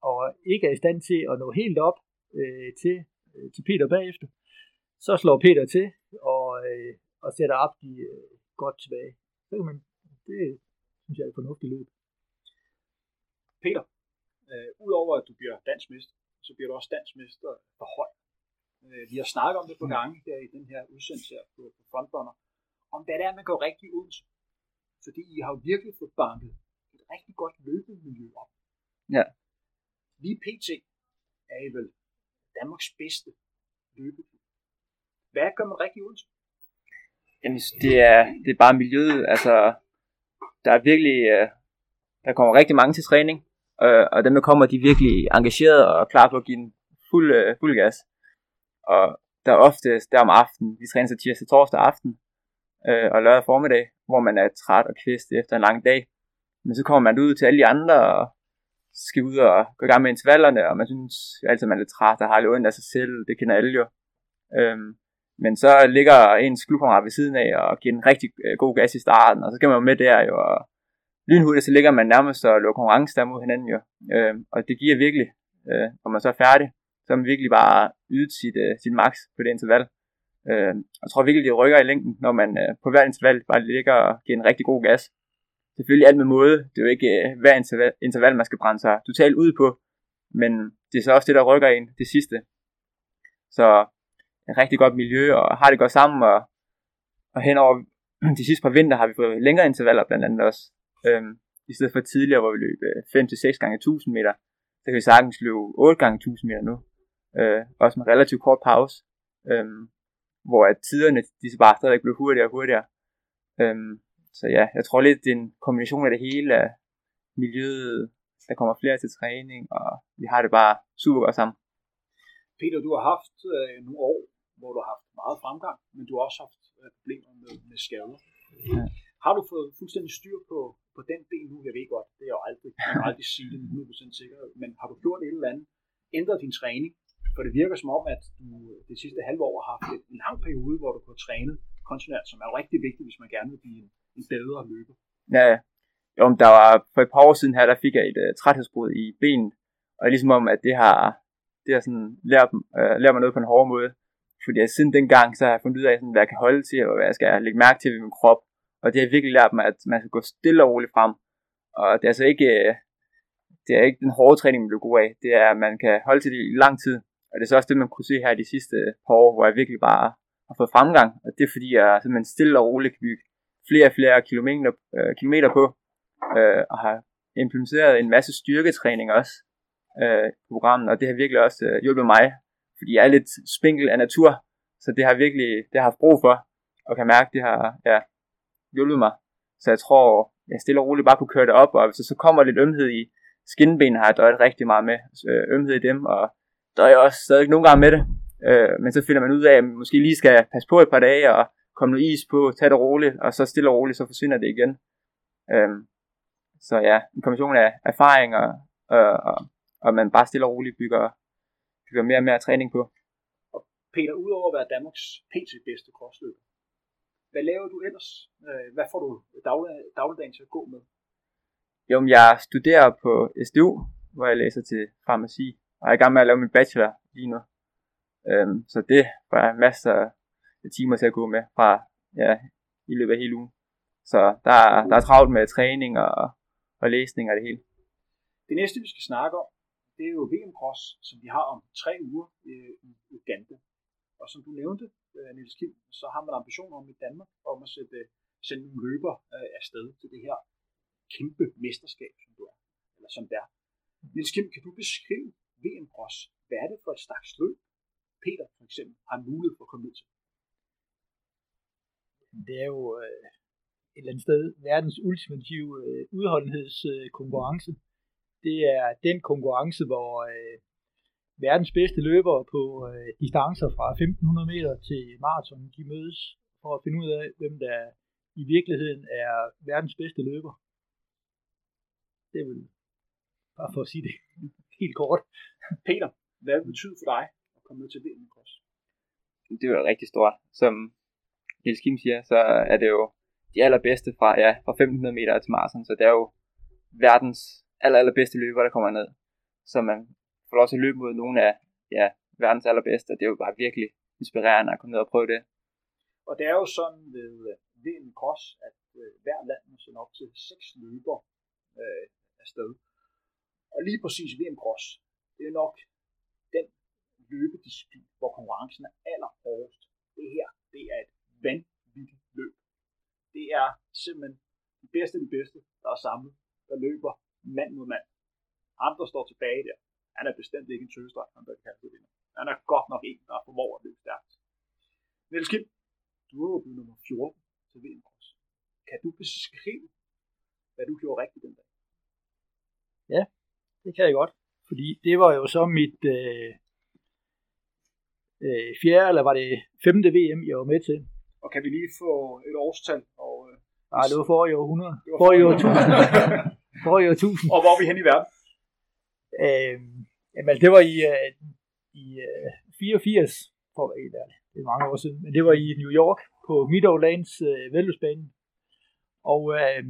og ikke er i stand til at nå helt op øh, til, øh, til Peter bagefter, så slår Peter til og, øh, og sætter Abdi øh, godt tilbage. Så kan man, det synes jeg er et fornuftigt løb. Peter, øh, udover at du bliver dansmester, så bliver du også dansmester for hold. Øh, vi har snakket om det på gange her i den her udsendelse her på, på Frontrunner, om hvad det er, man går rigtig ud. Fordi I har jo virkelig fået banket et rigtig godt løbemiljø op. Ja. Lige pt. er I vel Danmarks bedste løbeklub. Hvad gør man rigtig til? Jamen, det er, det er bare miljøet, altså, der er virkelig, øh, der kommer rigtig mange til træning, øh, og dem der kommer, de er virkelig engageret og klar på at give den fuld, øh, fuld gas. Og der er ofte der om aftenen, vi træner så tirsdag, torsdag aften, øh, og lørdag formiddag, hvor man er træt og kvist efter en lang dag. Men så kommer man ud til alle de andre, og skal ud og gå i gang med intervallerne, og man synes altid, man er lidt træt og har lidt ondt af sig selv, det kender alle jo. Øhm, men så ligger ens klubkammerat ved siden af og giver en rigtig øh, god gas i starten, og så kan man jo med der jo, og lynhurtigt så ligger man nærmest og lukker konkurrence der mod hinanden jo. Øh, og det giver virkelig, øh, når man så er færdig, så har man virkelig bare ydet sit, øh, sit max på det interval. Øh, og jeg tror virkelig, det rykker i længden, når man øh, på hver interval bare ligger og giver en rigtig god gas. Selvfølgelig alt med måde. Det er jo ikke øh, hver interval, interval, man skal brænde sig totalt ud på, men det er så også det, der rykker ind det sidste. Så et rigtig godt miljø, og har det godt sammen, og, og hen over de sidste par vinter har vi fået længere intervaller blandt andet også. Øhm, I stedet for tidligere, hvor vi løb 5-6 gange 1000 meter, så kan vi sagtens løbe 8 gange 1000 meter nu. Øh, også med relativt kort pause, øhm, hvor at tiderne de så bare stadig blev hurtigere og hurtigere. Øhm, så ja, jeg tror lidt, det er en kombination af det hele, af miljøet, der kommer flere til træning, og vi har det bare super godt sammen. Peter, du har haft øh, nogle år, hvor du har haft meget fremgang, men du har også haft øh, problemer med, med skader. Ja. Har du fået fuldstændig styr på, på den del nu? Jeg ved godt, det er jo aldrig, jeg kan aldrig sige det med 100% sikkerhed, men har du gjort et eller andet, ændret din træning? For det virker som om, at du det sidste halve år har haft en lang periode, hvor du har trænet kontinuert, som er rigtig vigtigt, hvis man gerne vil blive en, en bedre løber. Ja, ja. Jo, men der var for et par år siden her, der fik jeg et uh, træthedsbrud i benet, og det er ligesom om, at det har, det har sådan lært, uh, lært mig noget på en hård måde. Fordi siden dengang, så har jeg fundet ud af, sådan, hvad jeg kan holde til, og hvad jeg skal lægge mærke til ved min krop. Og det har virkelig lært mig, at man skal gå stille og roligt frem. Og det er altså ikke, øh, det er ikke den hårde træning, man bliver god af. Det er, at man kan holde til det i lang tid. Og det er så også det, man kunne se her de sidste par år, hvor jeg virkelig bare har fået fremgang. Og det er fordi, jeg simpelthen stille og roligt kan bygge flere og flere kilometer, øh, kilometer på. Øh, og har implementeret en masse styrketræning også øh, på programmet. Og det har virkelig også øh, hjulpet mig. Fordi jeg er lidt spinkel af natur. Så det har virkelig det har haft brug for. Og kan mærke, det har ja, hjulpet mig. Så jeg tror, jeg stille og roligt bare kunne køre det op. Og hvis der så kommer lidt ømhed i skinben, har jeg døjet rigtig meget med. Øh, ømhed i dem. Og der er jeg også stadig nogle gange med det. Øh, men så finder man ud af, at man måske lige skal passe på et par dage, og komme noget is på, tage det roligt, og så stille og roligt, så forsvinder det igen. Øh, så ja, en kombination af erfaring, og, og, og, og man bare stille og roligt bygger, bygger mere og mere træning på. Og Peter, udover at være Danmarks PT bedste crossløber, hvad laver du ellers? Øh, hvad får du daglig, dagligdagen til at gå med? Jo, jeg studerer på SDU, hvor jeg læser til farmaci, og jeg er i gang med at lave min bachelor lige nu. Øhm, så det var masser af timer til at gå med fra ja, i løbet af hele ugen. Så der, der er travlt med træning og, og læsning og det hele. Det næste, vi skal snakke om, det er jo VM Cross, som vi har om tre uger øh, i Uganda. Og som du nævnte, øh, Niels Kim, så har man ambitioner om i Danmark om at sætte, sende nogle løber øh, afsted til det her kæmpe mesterskab, som du er, eller som det er. Niels Kim, kan du beskrive VM Cross? Hvad er det for et slags løb, Peter for eksempel har mulighed for at komme ud til? Det er jo øh, et eller andet sted verdens ultimative øh, udholdenhedskonkurrence. Øh, det er den konkurrence, hvor øh, verdens bedste løbere på øh, distancer fra 1500 meter til maraton, de mødes for at finde ud af, hvem der i virkeligheden er verdens bedste løber. Det vil bare for at sige det helt kort. Peter, hvad betyder for dig at komme ned til VM Cross? Det er jo rigtig stort. Som Niels Kim siger, så er det jo de allerbedste fra, ja, fra 1500 meter til maraton, så det er jo verdens aller, allerbedste løber, der kommer ned. Så man får lov til at løbe mod nogle af ja, verdens allerbedste, og det er jo bare virkelig inspirerende at komme ned og prøve det. Og det er jo sådan ved øh, VM Cross, at øh, hver land må sende op til seks løber øh, afsted. Og lige præcis VM Cross, det er nok den løbedisciplin, hvor konkurrencen er allerhårdest. Det her, det er et vanvittigt løb. Det er simpelthen de bedste af de bedste, der er samlet, der løber mand mod mand. Andre står tilbage der, han er bestemt ikke en tøgestreg, han der kan det vinder. Han er godt nok en, der formår at løbe stærkt. Niels Kim, du er blevet nummer 14 til VM Cross. Kan du beskrive, hvad du gjorde rigtigt den dag? Ja, det kan jeg godt. Fordi det var jo så mit øh, øh, fjerde, eller var det femte VM, jeg var med til. Og kan vi lige få et årstal? Og, øh, Nej, det var for i år 100. Det var for i år 1000. for i år 1000. Og hvor er vi hen i verden? Øh, jamen, det var i, øh, i øh, 84, for at være helt ærlig. Det er mange år siden. Men det var i New York på Meadowlands øh, vedløbsbane. Og øh,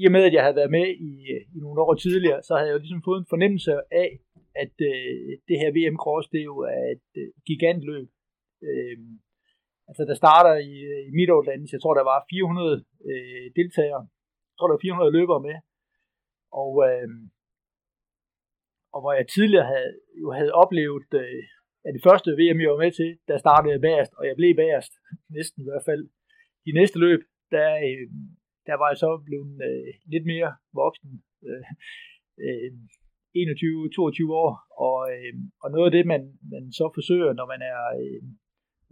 i og med, at jeg havde været med i, øh, i nogle år tidligere, så havde jeg jo ligesom fået en fornemmelse af, at øh, det her VM Cross, det er jo et øh, gigantløb. Øh, altså, der starter i, øh, i Midtjylland, jeg tror, der var 400 øh, deltagere. Jeg tror, der var 400 løbere med. Og, øh, og hvor jeg tidligere havde, jo havde oplevet, øh, at det første VM, jeg var med til, der startede jeg bagerst, og jeg blev bagerst, næsten i hvert fald. De næste løb, der, øh, der var jeg så blevet øh, lidt mere voksen, øh, øh, 21-22 år, og, øh, og noget af det, man, man så forsøger, når man er øh,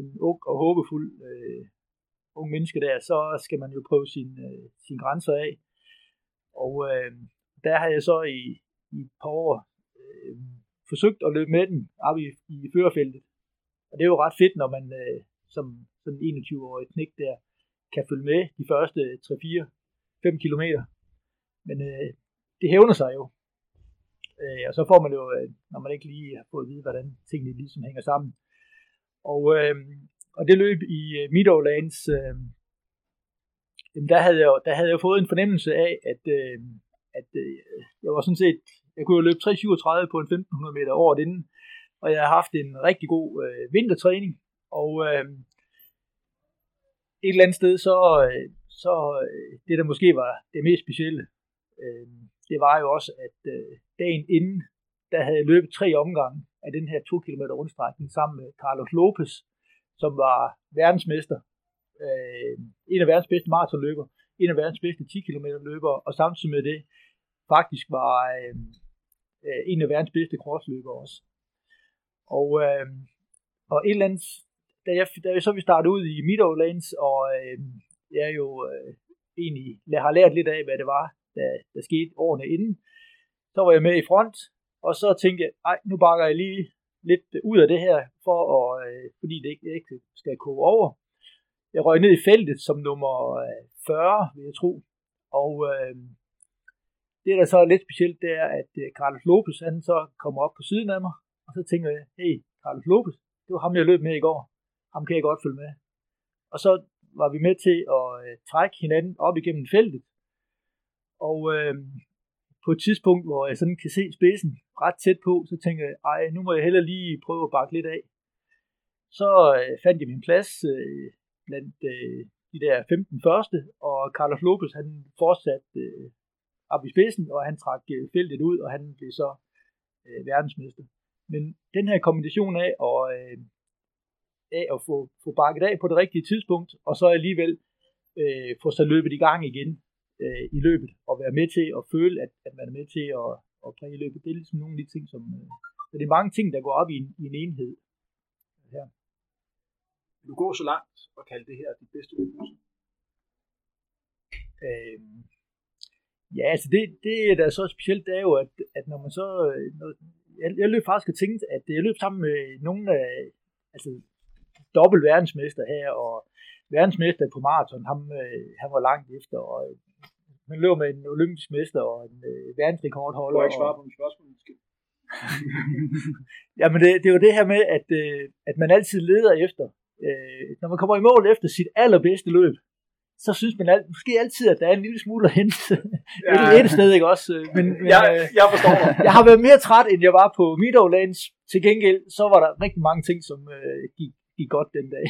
en ung og håbefuld øh, ung menneske der, så skal man jo prøve øh, sine øh, sin grænser af. Og øh, der har jeg så i, i et par år øh, forsøgt at løbe med den op i, i førerfeltet. Og det er jo ret fedt, når man øh, som sådan 21-årig knæk der, kan følge med de første 3-4-5 kilometer. Men øh, det hævner sig jo. Øh, og så får man jo, øh, når man ikke lige har fået at vide, hvordan tingene ligesom hænger sammen. Og, øh, og det løb i øh, Meadowlands, øh, der, havde jeg, der havde jeg fået en fornemmelse af, at, øh, at øh, jeg var sådan set, jeg kunne jo løbe 3.37 på en 1500 meter året inden, og jeg har haft en rigtig god øh, vintertræning, og øh, et eller andet sted, så, øh, så øh, det der måske var det mest specielle, øh, det var jo også, at øh, dagen inden, der havde jeg løbet tre omgange af den her 2 km rundstrækning sammen med Carlos Lopez, som var verdensmester, øh, en af verdens bedste maratonløbere, en af verdens bedste 10 km løbere, og samtidig med det faktisk var øh, Øh, en af verdens bedste crossløbere også. Og, øh, og et eller andet da jeg, da jeg så vi startede ud i Meadowlands, og øh, jeg jo øh, egentlig har lært lidt af, hvad det var, der, der skete årene inden, så var jeg med i front, og så tænkte jeg, nu bakker jeg lige lidt ud af det her, for at, øh, fordi det ikke, ikke skal koge over. Jeg røg ned i feltet som nummer øh, 40, vil jeg tro. Og øh, det, der så er lidt specielt, det er, at øh, Carlos Lopez, han så kommer op på siden af mig, og så tænker jeg, hey, Carlos Lopez, det var ham, jeg løb med i går ham kan jeg godt følge med. Og så var vi med til at øh, trække hinanden op igennem feltet. Og øh, på et tidspunkt, hvor jeg sådan kan se spidsen ret tæt på, så tænker jeg, ej, nu må jeg heller lige prøve at bakke lidt af. Så øh, fandt jeg min plads øh, blandt øh, de der 15 første, og Carlos Lopez, han fortsatte øh, op i spidsen, og han trak øh, feltet ud, og han blev så øh, verdensmester. Men den her kombination af at øh, af at få, få bakket af på det rigtige tidspunkt, og så alligevel øh, få sig løbet i gang igen øh, i løbet, og være med til at føle, at, at man er med til at, at præge løbet. Det er ligesom nogle af de ting, som... Øh, så det er mange ting, der går op i en, i en enhed. Her. Vil du gå så langt og kalde det her dit bedste løb? Øh, ja, altså det, det der er så specielt, det er jo, at, at når man så... Øh, når, jeg, jeg løb faktisk og tænkte, at jeg løb sammen med nogle af, altså dobbelt verdensmester her, og verdensmester på maraton, ham, øh, han var langt efter, og øh, man løb med en olympisk mester og en øh, verdensrekordholder. Du har ikke svaret på mit spørgsmål, måske. Jamen det, det er jo det her med, at, øh, at man altid leder efter, øh, når man kommer i mål efter sit allerbedste løb, så synes man alt, måske altid, at der er en lille smule at hente ja. et, et sted, ikke også? Men, men jeg, øh, jeg forstår dig. Jeg har været mere træt, end jeg var på Meadowlands. Til gengæld, så var der rigtig mange ting, som øh, gik gik godt den dag.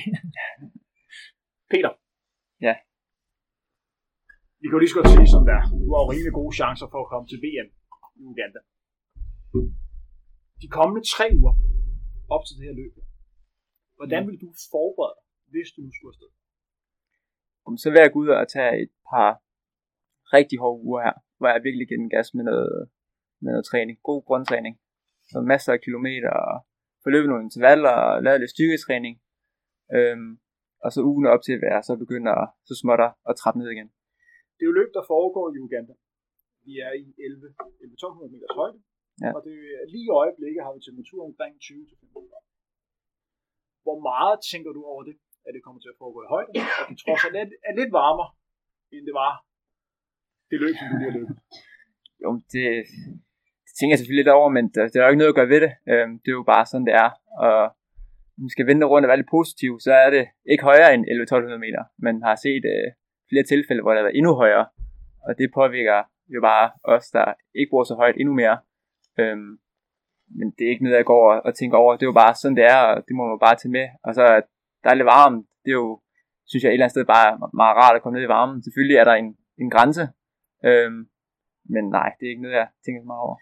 Peter. Ja. Vi kan jo lige så godt sige som der. Du har jo rimelig gode chancer for at komme til VM i Uganda. De kommende tre uger op til det her løb. Hvordan vil du forberede dig, hvis du nu skulle afsted? Om så vil jeg gå ud og tage et par rigtig hårde uger her, hvor jeg virkelig giver den gas med noget, med noget træning. God grundtræning. Så masser af kilometer og få løbet nogle intervaller og lavet lidt styrketræning. Øhm, og så ugen op til være, så begynder så småt at trappe ned igen. Det er jo løb, der foregår i Uganda. Vi er i 11, 1200 meters højde, ja. og det, lige i øjeblikket har vi temperatur omkring 20 til 25 grader. Hvor meget tænker du over det, at det kommer til at foregå i højde, og den trods alt er lidt varmere, end det var det løb, som du lige har løbet? Jo, det, tænker jeg selvfølgelig lidt over, men der, der er jo ikke noget at gøre ved det. Øhm, det er jo bare sådan, det er. Og vi skal vende rundt og være lidt positiv, så er det ikke højere end 11-1200 meter. Man har set øh, flere tilfælde, hvor det har været endnu højere. Og det påvirker jo bare os, der ikke bor så højt endnu mere. Øhm, men det er ikke noget, jeg går og, og tænker over. Det er jo bare sådan, det er, og det må man bare tage med. Og så at der er lidt varmt, det er jo, synes jeg et eller andet sted bare meget rart at komme ned i varmen. Selvfølgelig er der en, en grænse, øhm, men nej, det er ikke noget, jeg tænker så meget over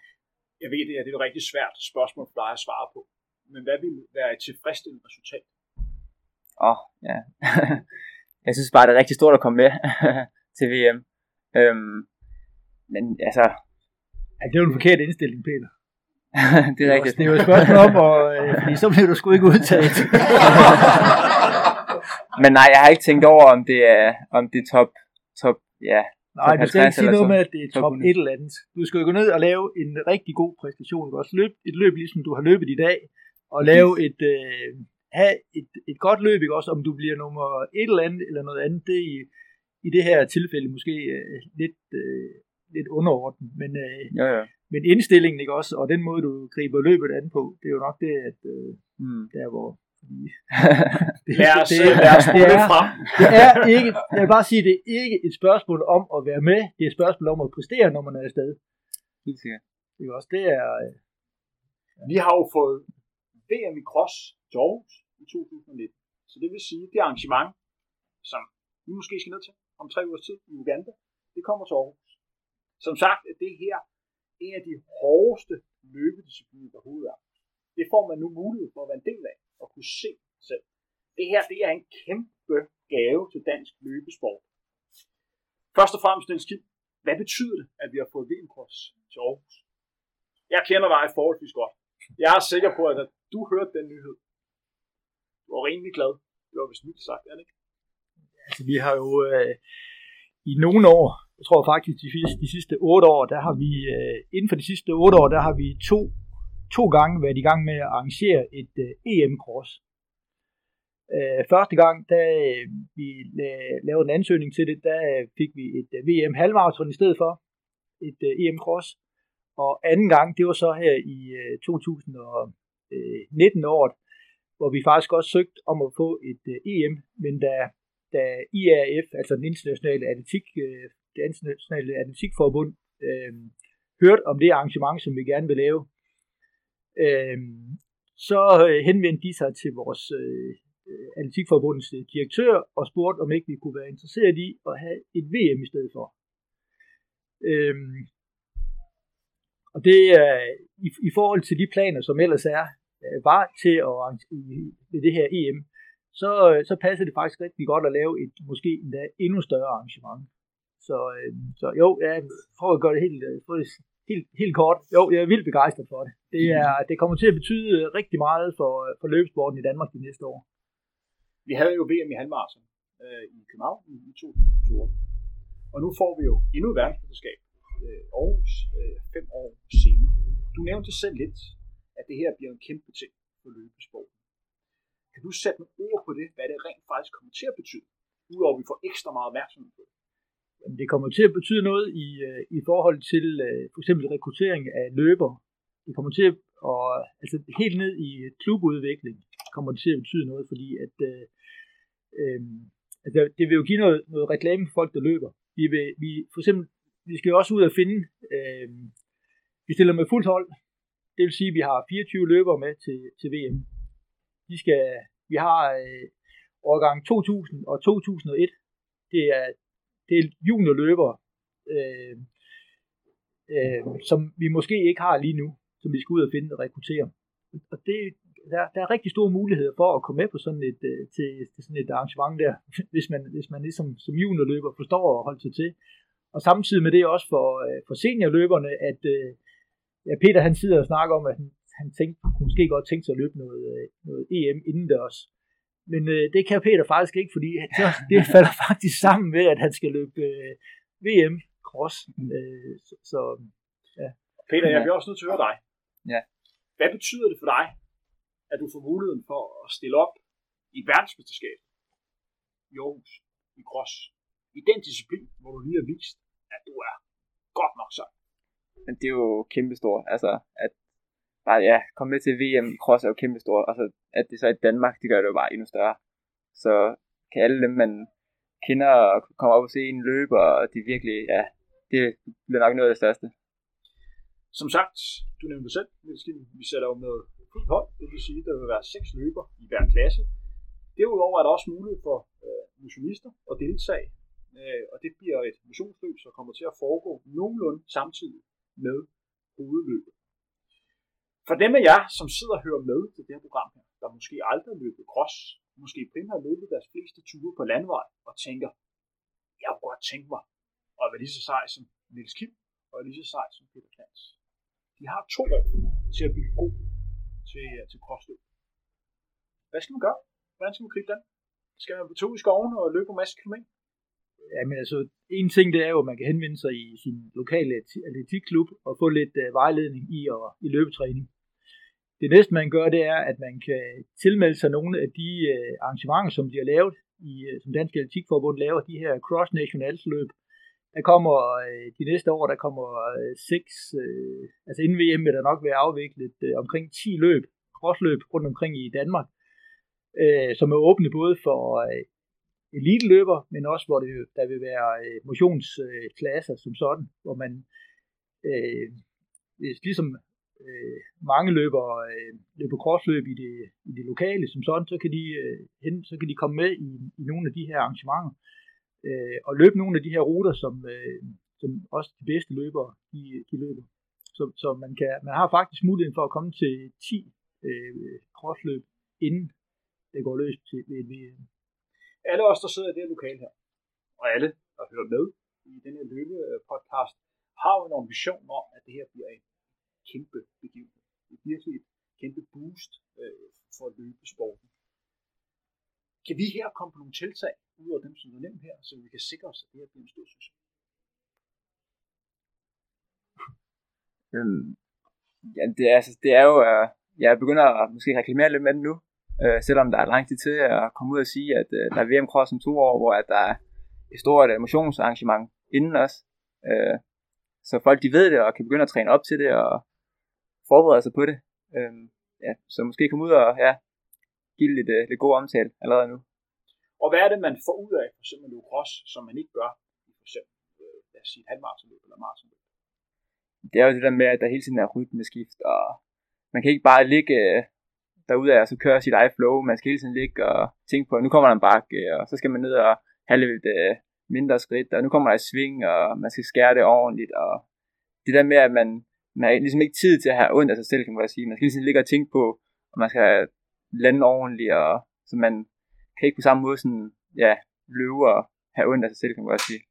jeg ved, det er, det er et rigtig svært spørgsmål for dig at svare på. Men hvad vil være et tilfredsstillende resultat? Åh, oh, ja. jeg synes bare, det er rigtig stort at komme med til VM. Øhm, men altså... Ja, det er jo en forkert indstilling, Peter. det er rigtigt. Det er jo et spørgsmål om, og, øh, fordi så bliver du sgu ikke udtaget. Men nej, jeg har ikke tænkt over, om det er, om det er top, top, ja, Nej, du skal ikke sige noget med, at det er top et eller andet. Du skal jo gå ned og lave en rigtig god præstation. Du også løbe et løb, ligesom du har løbet i dag, og lave et, øh, have et, et godt løb, ikke også, om du bliver nummer et eller andet, eller noget andet, det er i, i det her tilfælde måske øh, lidt, øh, lidt underordnet, men, øh, Ja, ja. men indstillingen, ikke også, og den måde, du griber løbet an på, det er jo nok det, at øh, Mm. der hvor det, Lad os, det, øh, lad os det, er, frem. det er ikke, jeg vil bare sige, det er ikke et spørgsmål om at være med, det er et spørgsmål om at præstere, når man er afsted. Helt sikkert. Ikke også? Det er, øh, Vi har jo fået VM i cross til Aarhus i 2019. Så det vil sige, det arrangement, som vi måske skal ned til om tre ugers tid i Uganda, det kommer til Aarhus. Som sagt er det her en af de hårdeste løbediscipliner, der overhovedet er. Det får man nu mulighed for at være en del af at kunne se selv. Det her det er en kæmpe gave til dansk løbesport. Først og fremmest, Niels Kim, hvad betyder det, at vi har fået vm til Aarhus? Jeg kender dig forholdsvis godt. Jeg er sikker på, at du hørte den nyhed. Du var rimelig glad. Det var vist mildt sagt, er det ikke? altså, vi har jo øh, i nogle år, jeg tror faktisk de, de sidste otte år, der har vi, øh, inden for de sidste otte år, der har vi to, to gange været i gang med at arrangere et øh, EM-cross. Øh, første gang, da øh, vi la- lavede en ansøgning til det, der øh, fik vi et øh, VM halvmarathon i stedet for, et øh, EM-cross. Og anden gang, det var så her i øh, 2019 øh, året, hvor vi faktisk også søgte om at få et øh, EM, men da, da IAF, altså den internationale atletik, øh, det internationale atletikforbund, øh, hørte om det arrangement, som vi gerne vil lave, Øhm, øh, så henvendte de sig til vores øh, atletikforbundets øh, direktør og spurgte, om ikke vi kunne være interesseret i at have et VM i stedet for. Øh, og det er i, i forhold til de planer, som ellers er, øh, var til at arrangere det her EM, så, øh, så passer det faktisk rigtig godt at lave et måske endda endnu større arrangement. Så, øh, så jo, jeg prøver at gøre det helt, øh, få det helt, helt kort. Jo, jeg er vildt begejstret for det. Det, er, det kommer til at betyde rigtig meget for, for løbesporten i Danmark de næste år. Vi havde jo VM i halvmarathon øh, i København i, i 2014. Og nu får vi jo endnu et verdensmesterskab. Øh, Aarhus øh, fem år senere. Du nævnte selv lidt, at det her bliver en kæmpe ting for løbesporten. Kan du sætte nogle ord på det, hvad det rent faktisk kommer til at betyde? Udover at vi får ekstra meget opmærksomhed på det. Det kommer til at betyde noget i, øh, i forhold til øh, for eksempel rekruttering af løbere. Det kommer til at, og, altså helt ned i øh, klubudvikling kommer det til at betyde noget, fordi at øh, øhm, altså, det vil jo give noget, noget reklame for folk, der løber. Vi, vil, vi, for eksempel, vi skal jo også ud og finde, øh, vi stiller med fuldt hold, det vil sige, at vi har 24 løbere med til, til VM. De skal, vi har øh, årgang 2000 og 2001, det er, det er juniorløbere, øh, øh, som vi måske ikke har lige nu, som vi skal ud og finde og rekruttere. Og det, der, der er rigtig store muligheder for at komme med på sådan et, øh, til, til sådan et arrangement der, hvis man, hvis man ligesom som juniorløber forstår at holde sig til. Og samtidig med det også for, øh, for seniorløberne, at øh, ja, Peter han sidder og snakker om, at han, han tænkte, kunne måske godt tænke sig at løbe noget, øh, noget EM indendørs. Men øh, det kan Peter faktisk ikke, fordi det, det falder faktisk sammen med, at han skal løbe øh, VM cross. Øh, så, så Peter, jeg Ja. bliver også nødt til at høre dig. Ja. Hvad betyder det for dig, at du får muligheden for at stille op i et verdensmesterskab i Aarhus i cross? I den disciplin, hvor du lige har vist, at du er godt nok så. Men det er jo kæmpestort. Altså, at bare, ja, komme med til VM i cross er jo kæmpestort. Altså, at det så er i Danmark, det gør det jo bare endnu større. Så kan alle dem, man kender og kommer op og se en løber, og det virkelig, ja, det bliver nok noget af det største. Som sagt, du nævnte selv, vi sætter jo med fuldt hold, det vil sige, at der vil være seks løber i hver klasse. Derudover er der også mulighed for øh, motionister at deltage, øh, og det bliver et motionsløb, som kommer til at foregå nogenlunde samtidig med hovedløbet. For dem af jer, som sidder og hører med til det her program her, der måske aldrig har løbet cross, måske primært løbet deres fleste ture på landvej, og tænker, jeg kunne godt tænke mig at være lige så sej som Niels Kim, og lige så sej som Peter Klans. De har to år til at blive god til, øh, til crossløb. Hvad skal man gøre? Hvordan skal man gribe den? Skal man på to i skoven og løbe en masse kilometer? Jamen altså, en ting det er jo, at man kan henvende sig i sin lokale atletikklub og få lidt uh, vejledning i, og, i løbetræning. Det næste, man gør, det er, at man kan tilmelde sig nogle af de øh, arrangementer, som de har lavet, i, øh, som Dansk Atletikforbund laver, de her cross-nationals løb. Der kommer øh, de næste år, der kommer øh, seks, øh, altså inden VM vil der nok være afviklet øh, omkring 10 løb, crossløb rundt omkring i Danmark, øh, som er åbne både for øh, eliteløber, men også hvor det, der vil være øh, motionsklasser som sådan, hvor man øh, ligesom øh, mange løber, øh, løber crossløb i det, i det lokale som sådan, så kan de, øh, hen, så kan de komme med i, i nogle af de her arrangementer øh, og løbe nogle af de her ruter, som, øh, som også de bedste løbere de, de løber. Så, så man, kan, man har faktisk muligheden for at komme til 10 øh, crossløb, inden det går løs til ved VM. Alle os, der sidder i det her lokale her, og alle, der hører med i den her løbepodcast, øh, har jo en ambition om, at det her bliver en kæmpe begivenhed. Det er virkelig et kæmpe boost øh, for løbesporten. Kan vi her komme på nogle tiltag, ud af dem, som er nævnt her, så vi kan sikre os, at det her bliver en stor succes? Øhm, ja, det er, altså, det er jo, øh, jeg begynder at måske reklamere lidt med det nu, øh, selvom der er lang tid til at komme ud og sige, at øh, der er VM Cross om to år, hvor at der er et stort uh, motionsarrangement inden os. øh, så folk de ved det og kan begynde at træne op til det og forberede sig på det. Uh, ja, så måske komme ud og ja, give lidt, uh, lidt god omtale allerede nu. Og hvad er det, man får ud af, for eksempel cross, som man ikke gør i for eksempel, øh, lad os sige, halvmaratonløb eller maratonløb? Det er jo det der med, at der hele tiden er rytmeskift, og man kan ikke bare ligge øh, derude af og så køre sit eget flow. Man skal hele tiden ligge og tænke på, at nu kommer der en bakke, og så skal man ned og have lidt øh, mindre skridt, og nu kommer der et sving, og man skal skære det ordentligt, og det der med, at man, man har ligesom ikke tid til at have ondt af sig selv, kan man sige. Man skal tiden ligge og tænke på, at man skal lande ordentligt, og så man kan ikke på samme måde sådan, ja, løbe og have ondt af sig selv, kan man sige.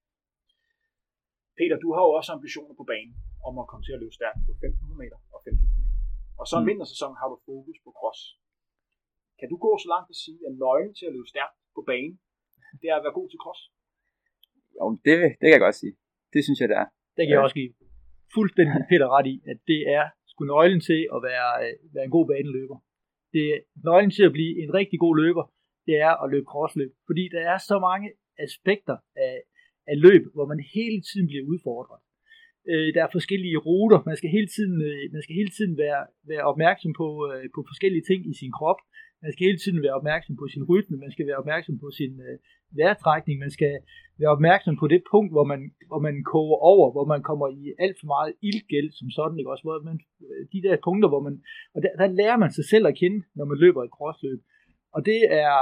Peter, du har jo også ambitioner på banen om at komme til at løbe stærkt på 1500 meter og 5000 meter. Og så mm. vintersæson har du fokus på cross. Kan du gå så langt at sige, at nøglen til at løbe stærkt på banen, det er at være god til cross? Jo, det, det kan jeg godt sige. Det synes jeg, det er. Det kan jeg også give fuldstændig Peter ret i, at det er sgu nøglen til at være, øh, være en god baneløber. Det er nøglen til at blive en rigtig god løber, det er at løbe crossløb. Fordi der er så mange aspekter af, af løb, hvor man hele tiden bliver udfordret. Øh, der er forskellige ruter. Man skal hele tiden, øh, man skal hele tiden være, være opmærksom på, øh, på forskellige ting i sin krop. Man skal hele tiden være opmærksom på sin rytme. Man skal være opmærksom på sin øh, vejrtrækning. Man skal være opmærksom på det punkt, hvor man, hvor man koger over, hvor man kommer i alt for meget ildgæld som sådan. Ikke? Også, hvor man, øh, de der punkter, hvor man... Og der, der lærer man sig selv at kende, når man løber et crossløb. Og det er,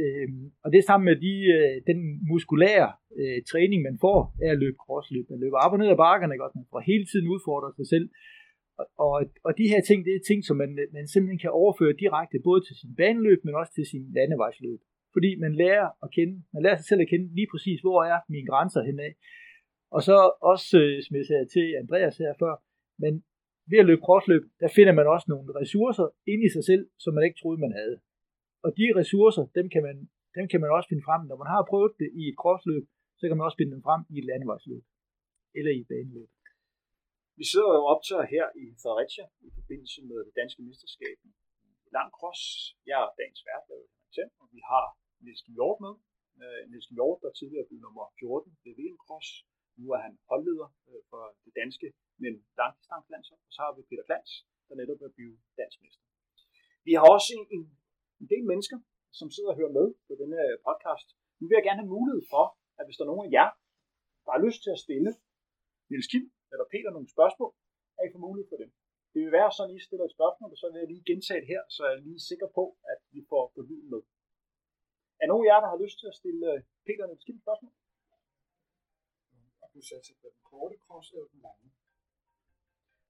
øh, og det er sammen med de, øh, den muskulære øh, træning, man får af at løbe crossløb. Man løber op og ned ad bakkerne, ikke? også? man får hele tiden udfordret sig selv. Og, og, de her ting, det er ting, som man, man simpelthen kan overføre direkte både til sin baneløb, men også til sin landevejsløb. Fordi man lærer at kende, man lærer sig selv at kende lige præcis, hvor er mine grænser henad. Og så også, øh, som jeg sagde til Andreas her før, men ved at løbe crossløb, der finder man også nogle ressourcer inde i sig selv, som man ikke troede, man havde. Og de ressourcer, dem kan man, dem kan man også finde frem. Når man har prøvet det i et crossløb, så kan man også finde dem frem i et landevejsløb. Eller i et baneløb. Vi sidder jo optaget her i Fredericia i forbindelse med det danske mesterskab i lang cross. Jeg er dagens vært, og vi har Niels Hjort med. Uh, Niels Hjort, der tidligere blev nummer 14 ved VM Cross. Nu er han holdleder øh, for det danske men langdistancelandshold. Og så har vi Peter Glans, der netop er blevet dansk mester. Vi har også en, en en del mennesker, som sidder og hører med på denne øh, podcast. Nu vil jeg gerne have mulighed for, at hvis der er nogen af jer, der har lyst til at stille Niels Kim eller Peter nogle spørgsmål, at I får mulighed for det. Det vil være sådan, at I stiller et spørgsmål, og så vil jeg lige gentage det her, så jeg er lige sikker på, at vi får på lyden med. Er nogen af jer, der har lyst til at stille Peter Niels Kim spørgsmål? Du satser på den korte cross eller den lange?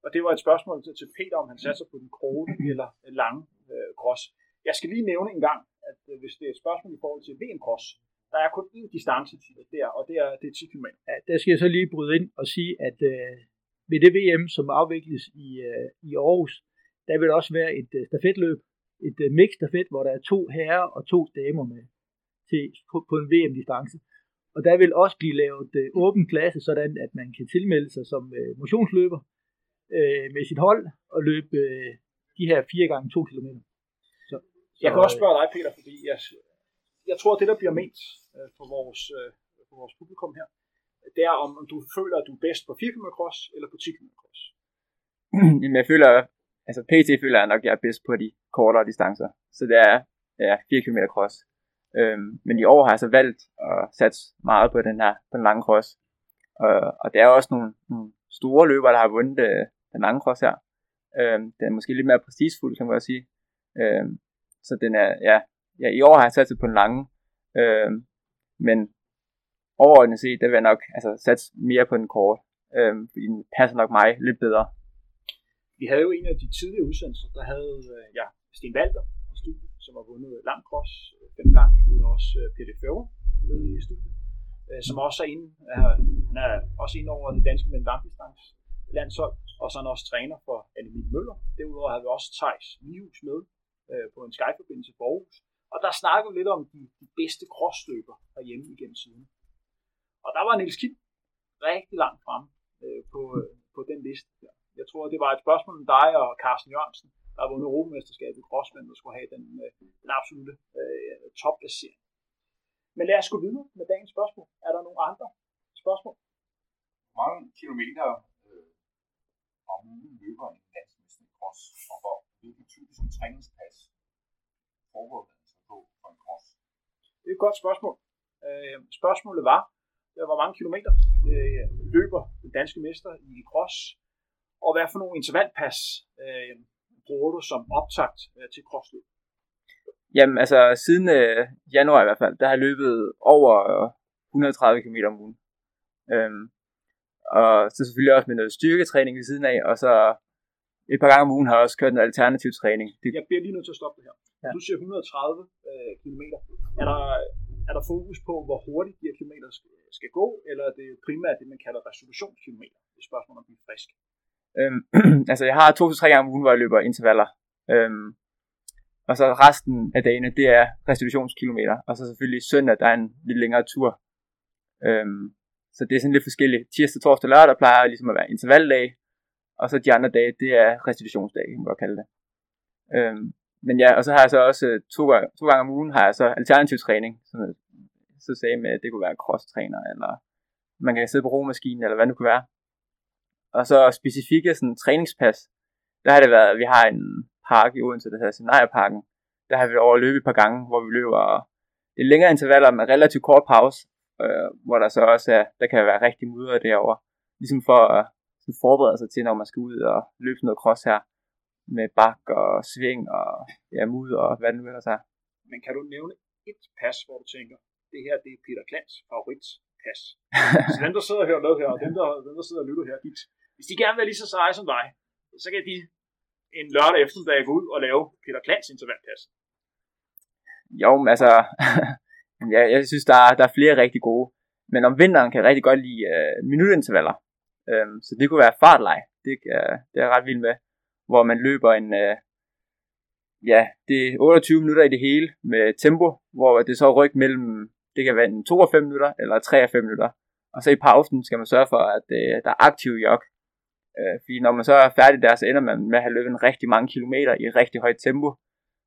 Og det var et spørgsmål til Peter, om han satser på den korte eller lange øh, cross. Jeg skal lige nævne en gang, at øh, hvis det er et spørgsmål i forhold til VM Cross, der er kun én distance til det der, og det er, det er 10 km. Ja, der skal jeg så lige bryde ind og sige, at øh, ved det VM, som afvikles i, øh, i Aarhus, der vil også være et øh, stafetløb, et øh, mix stafet, hvor der er to herrer og to damer med til, på, på en VM-distance. Og der vil også blive lavet øh, åben klasse, sådan at man kan tilmelde sig som øh, motionsløber øh, med sit hold og løbe øh, de her 4 gange 2 km. Så, Jeg kan også spørge dig, Peter, fordi jeg, jeg tror, det, der bliver ment øh, for, vores, øh, for vores publikum her, det er, om, om du føler, at du er bedst på 4 km cross eller på 10 km cross. Jamen, jeg føler, altså PT føler jeg nok, at jeg er bedst på de kortere distancer. Så det er ja, 4 km cross. Øhm, men i år har jeg så valgt at satse meget på den her, på den lange cross. Og, og der er også nogle, nogle store løbere, der har vundet øh, den lange cross her. Øhm, den er måske lidt mere prestigefuld, kan man godt sige. Øhm, så den er, ja, ja, i år har jeg satset på den lange. øh, men overordnet set, der vil jeg nok altså, satse mere på den korte. øh, fordi den passer nok mig lidt bedre. Vi havde jo en af de tidlige udsendelser, der havde øh, ja, Sten Walter i studiet, som har vundet lang cross øh, fem gange. Vi havde også øh, Peter Føver med i studiet, øh, som også er inde, øh, han er også inde over det danske med langdistance landshold, og så er han også træner for Annemie Møller. Derudover havde vi også Thijs Nihus med øh, på en Skype-forbindelse for Aarhus. Og der snakker vi lidt om de, de bedste crossløber herhjemme igennem siden. Og der var Niels Kim rigtig langt fremme øh, på, øh, på den liste der. Jeg tror, det var et spørgsmål om dig og Carsten Jørgensen, der har vundet Europamesterskabet i crossman, der skulle have den, øh, den absolutte øh, topplacering. Men lad os gå videre med dagens spørgsmål. Er der nogle andre spørgsmål? Hvor mange kilometer øh, om ugen løber en dansk mester i cross, og hvor hvilken typiske træningspas foregår man sig på for en cross? Det er et godt spørgsmål. Øh, spørgsmålet var, øh, hvor mange kilometer øh, løber den danske mester i cross, og hvad for nogle intervallpas øh, bruger du som optakt øh, til crossløb? Jamen, altså siden øh, januar i hvert fald, der har jeg løbet over øh, 130 km om ugen. Øhm, og så selvfølgelig også med noget styrketræning ved siden af, og så et par gange om ugen har jeg også kørt en alternativ træning. Det, Jeg bliver lige nødt til at stoppe det her. Ja. Du siger 130 øh, km. Er der, er der fokus på, hvor hurtigt de her kilometer skal, skal gå, eller er det primært det, man kalder resolutionskilometer? Det er spørgsmål om at blive frisk. øhm, altså jeg har to til tre gange om ugen, hvor jeg løber intervaller. Øhm, og så resten af dagene, det er restitutionskilometer. Og så selvfølgelig søndag, der er en lidt længere tur. Øhm, så det er sådan lidt forskelligt. Tirsdag, torsdag, lørdag plejer ligesom at være intervaldag. Og så de andre dage, det er restitutionsdag, kan man godt kalde det. Øhm, men ja, og så har jeg så også øh, to, gange- to gange om ugen, har jeg så alternativ træning. Som jeg så sagde med, at det kunne være cross-træner, eller man kan sidde på romaskinen, eller hvad det kunne være. Og så specifikke sådan, træningspas, der har det været, at vi har en park i Odense, der hedder Scenarieparken. Der har vi over løbet et par gange, hvor vi løber det længere intervaller med relativt kort pause, øh, hvor der så også er, der kan være rigtig mudder derovre. Ligesom for at sådan forberede sig til, når man skal ud og løbe noget cross her, med bak og sving og ja, mud og hvad det nu ellers er. Men kan du nævne et pas, hvor du tænker, det her det er Peter Klans favoritpas? så dem, der sidder og hører med her, og dem, der, dem, der sidder og lytter her, de, hvis de gerne vil være lige så seje som dig, så kan de en lørdag eftermiddag gå ud og lave Peter Klans intervallpas. Jo, men altså, ja, jeg synes, der er, der er flere rigtig gode. Men om vinteren kan jeg rigtig godt lide øh, minutintervaller. Øhm, så det kunne være fartlej. Det, øh, det er jeg ret vild med. Hvor man løber en, øh, ja, det er 28 minutter i det hele med tempo, hvor det så ryk mellem, det kan være en 2 og 5 minutter, eller 3 og 5 minutter. Og så i pausen skal man sørge for, at øh, der er aktiv jog. Øh, fordi når man så er færdig der, så ender man med at have løbet en rigtig mange kilometer i et rigtig højt tempo.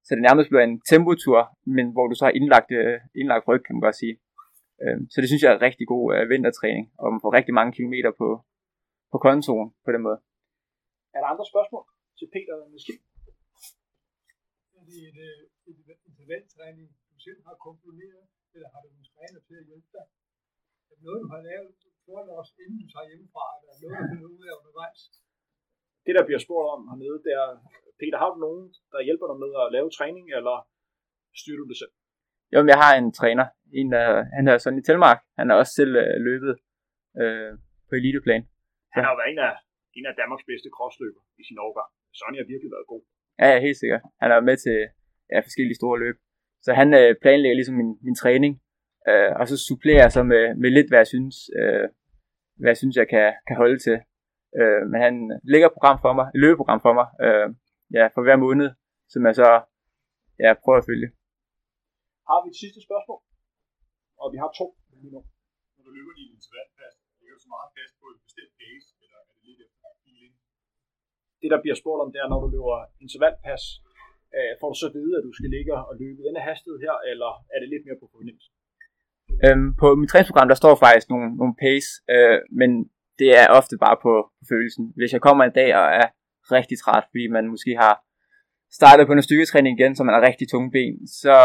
Så det nærmest bliver en tempotur, men hvor du så har indlagt, øh, indlagt ryg, kan man godt sige. Øh, så det synes jeg er en rigtig god øh, vintertræning, og man får rigtig mange kilometer på, på kontoen på den måde. Er der andre spørgsmål til Peter måske? Er det et, øh, et intervaltræning, du selv har komponeret, eller har du en træner til at hjælpe dig? Er det noget, du har lavet foran os, inden du tager hjemmefra, eller er det noget, du finder ud af undervejs? Det, der bliver spurgt om hernede, det er, Peter, har du nogen, der hjælper dig med at lave træning, eller styrer du det selv? Jo, men jeg har en træner, en, øh, han er sådan i Telmark, han har også selv øh, løbet øh, på eliteplan. Han har jo været en af, en af Danmarks bedste crossløber i sin årgang. Sonny har virkelig været god. Ja, ja, helt sikkert. Han er med til ja, forskellige store løb. Så han øh, planlægger ligesom min, min træning, øh, og så supplerer jeg så med, med lidt, hvad jeg synes, øh, hvad jeg synes, jeg kan, kan holde til. Øh, men han lægger et program for mig, et løbeprogram for mig, øh, ja, for hver måned, som jeg så ja, prøver at følge. Har vi et sidste spørgsmål? Og vi har to lige nu. Når du løber din intervalpas, ligger du så meget fast på et bestemt pace, eller er det lidt efter feeling? det, der bliver spurgt om, det er, når du løber intervallpas, øh, får du så at vide, at du skal ligge og løbe denne hastighed her, eller er det lidt mere på fornemmelse? Øhm, på mit træningsprogram, der står faktisk nogle, nogle pace, øh, men det er ofte bare på, på følelsen. Hvis jeg kommer en dag og er rigtig træt, fordi man måske har startet på en styrketræning igen, så man har rigtig tunge ben, så,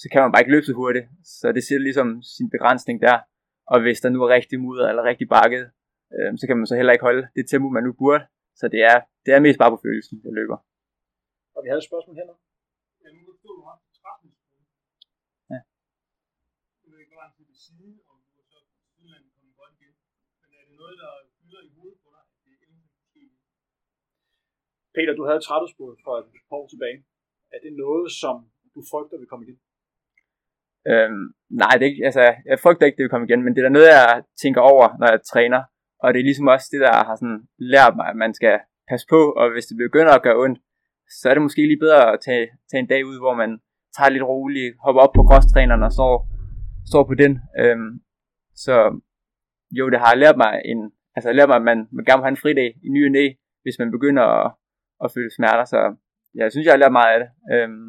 så kan man bare ikke løbe så hurtigt. Så det siger ligesom sin begrænsning der. Og hvis der nu er rigtig mudder eller rigtig bakket, øh, så kan man så heller ikke holde det tempo, man nu burde. Så det er, det er mest bare på følelsen, jeg løber. Og vi havde et spørgsmål her nu. Ja, er er er Peter, du havde et træthedsbrud for et par år tilbage. Er det noget, som du frygter vil komme igen? Øhm, nej, det er ikke, altså, jeg frygter ikke, det vil komme igen, men det er noget, jeg tænker over, når jeg træner. Og det er ligesom også det, der har sådan lært mig, at man skal passe på, og hvis det begynder at gøre ondt, så er det måske lige bedre at tage, tage en dag ud, hvor man tager lidt roligt, hopper op på crosstræneren og står, står på den. Øhm, så jo, det har lært mig, en, altså lært mig, at man, man gerne må have en fridag i ny og næ, hvis man begynder at, at føle smerter. Så jeg synes, jeg har lært meget af det. Øhm,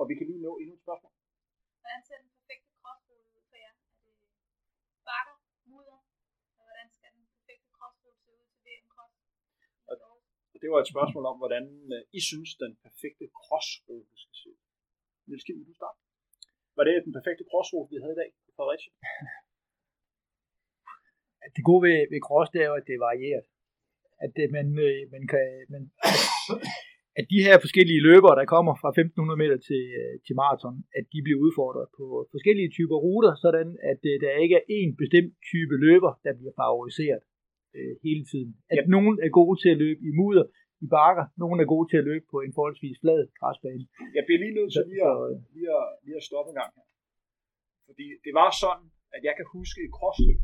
Og vi kan lige nå endnu et spørgsmål. Hvordan ser den perfekte kropsrute ud for jer? Er det bakker, mudder? Og hvordan skal den perfekte kropsrute se ud til VM Cross? Og det var et spørgsmål om, hvordan øh, I synes, den perfekte crossrute skal se ud. Niels Kim, vil du starte? Var det den perfekte crossrute, vi havde i dag i Fredericia? det gode ved, ved cross, det er jo, at det er varieret. At det, man, øh, man kan, man, at de her forskellige løbere, der kommer fra 1500 meter til, øh, til maraton, at de bliver udfordret på forskellige typer ruter, sådan at øh, der ikke er én bestemt type løber, der bliver favoriseret øh, hele tiden. At Yep. nogen er gode til at løbe i mudder, i bakker, nogen er gode til at løbe på en forholdsvis flad græsbane. Jeg bliver lige nødt til Så- lige at, så, øh, lige at, lige at stoppe en gang her. Fordi det var sådan, at jeg kan huske et crossløb,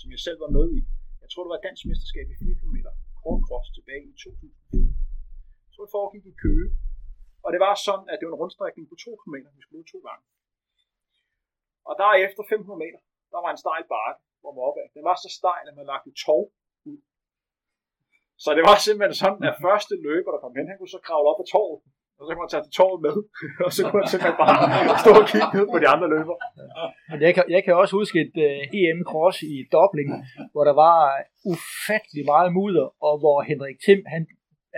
som jeg selv var med i. Jeg tror, det var et dansk mesterskab i 4 km kort cross tilbage i 2004. Jeg tror, det foregik i Køge. Og det var sådan, at det var en rundstrækning på 2 km, vi skulle løbe to gange. Og der efter 500 meter, der var en stejl bakke, hvor man var opad. Den var så stejl, at man lagde et tov. Så det var simpelthen sådan, at første løber, der kom hen, han kunne så kravle op ad torvet, og så kunne man tage til torvet med, og så kunne man simpelthen bare stå og kigge ned på de andre løber. Jeg kan, jeg kan også huske et uh, EM Cross i Dublin, hvor der var ufattelig meget mudder, og hvor Henrik Thiem, han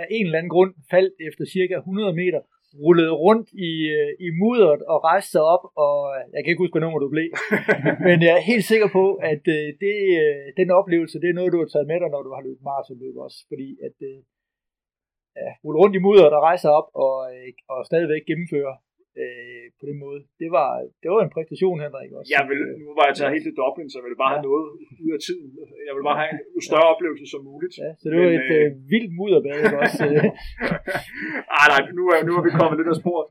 af en eller anden grund faldt efter cirka 100 meter, rullede rundt i, uh, i mudderet og rejste sig op, og øh, jeg kan ikke huske, hvad nummer du blev. Men jeg er helt sikker på, at uh, det, uh, den oplevelse, det er noget, du har taget med dig, når du har løbet maratonløb også. Fordi at uh, ja, rulle rundt i mudderet og rejse sig op og, og stadigvæk gennemføre uh, på den måde. Det var, det var en præstation, Henrik. Også. Jeg vil, nu var jeg taget helt til Dublin, så jeg ville bare have noget ud af tiden. Jeg vil bare have en større oplevelse som muligt. Ja, så det var Men, et øh, øh, vildt mudderbad også. Øh, Ej, nej, nu er, nu er vi kommet lidt af sporet.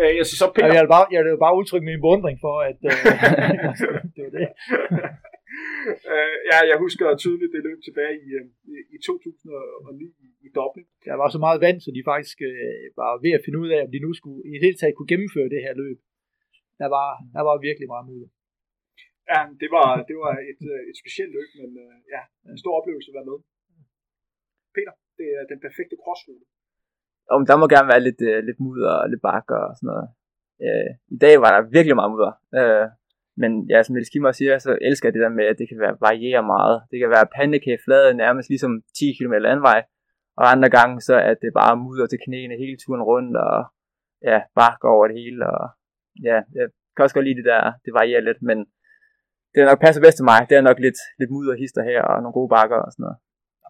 Øh, jeg så og Peter, jeg vil bare, jeg vil bare udtrykke min beundring for, at øh, det var det. Øh, ja, jeg husker tydeligt det løb tilbage i, øh, i- i 2009 i, i Dublin. Der var så meget vand, så de faktisk øh, var ved at finde ud af, om de nu skulle i det hele taget kunne gennemføre det her løb. Der var, der var virkelig meget mudder. Ja, det var, det var et, øh, et specielt løb, men øh, ja, en stor oplevelse at være med. Peter, det er den perfekte crossrute. om der må gerne være lidt, øh, lidt mudder og lidt bakker og sådan noget. Øh, I dag var der virkelig meget mudder. Øh, men ja, som Niels Kimmer siger, så elsker jeg det der med, at det kan være, variere meget. Det kan være pandekageflade nærmest ligesom 10 km landvej, og andre gange så er det bare mudder til knæene hele turen rundt, og ja, bakker over det hele, og ja, jeg kan også godt lide det der, det varierer lidt, men det er nok passer bedst til mig, det er nok lidt, lidt mudder hister her, og nogle gode bakker og sådan noget.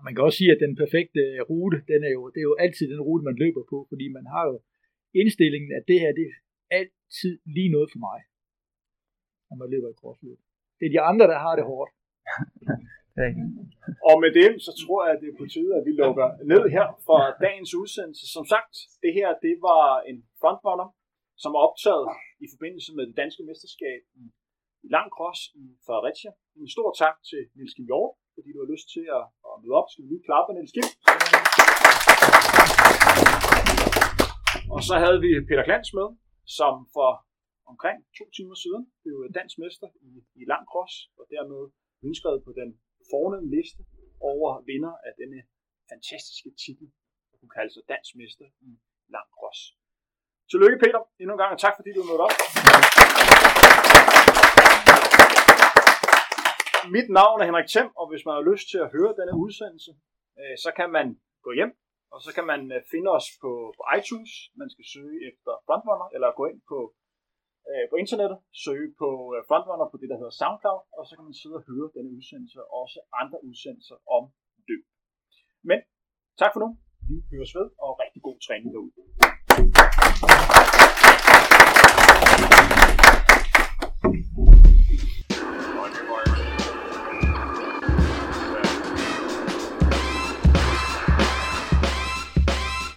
Man kan også sige, at den perfekte øh, rute, den er jo, det er jo altid den rute, man løber på, fordi man har jo indstillingen, at det her, det er altid lige noget for mig, når man løber i crossløb. Det er de andre, der har det hårdt. Rigtigt. Og med det, så tror jeg, at det er på tide, at vi lukker ned her for dagens udsendelse. Som sagt, det her, det var en frontrunner, som er optaget i forbindelse med det danske mesterskab i, i lang cross i Fredericia. En stor tak til Niels Kim Hjort, fordi du har lyst til at, at møde op. Skal vi lige klappe, Niels Kim? Og så havde vi Peter Klans med, som for omkring to timer siden blev dansk mester i, i lang cross, og dermed indskrevet på den fornemme liste over vinder af denne fantastiske titel, at kunne kalde altså sig dansk mester i lang cross. Tillykke Peter, endnu en gang, og tak fordi du mødte op. Mit navn er Henrik Thiem, og hvis man har lyst til at høre denne udsendelse, øh, så kan man gå hjem, og så kan man øh, finde os på, på iTunes. Man skal søge efter Frontrunner, eller gå ind på, øh, på internettet, søge på øh, Frontrunner på det, der hedder SoundCloud, og så kan man sidde og høre denne udsendelse og også andre udsendelser om løb. Men tak for nu. Vi høres ved, og rigtig god træning derude.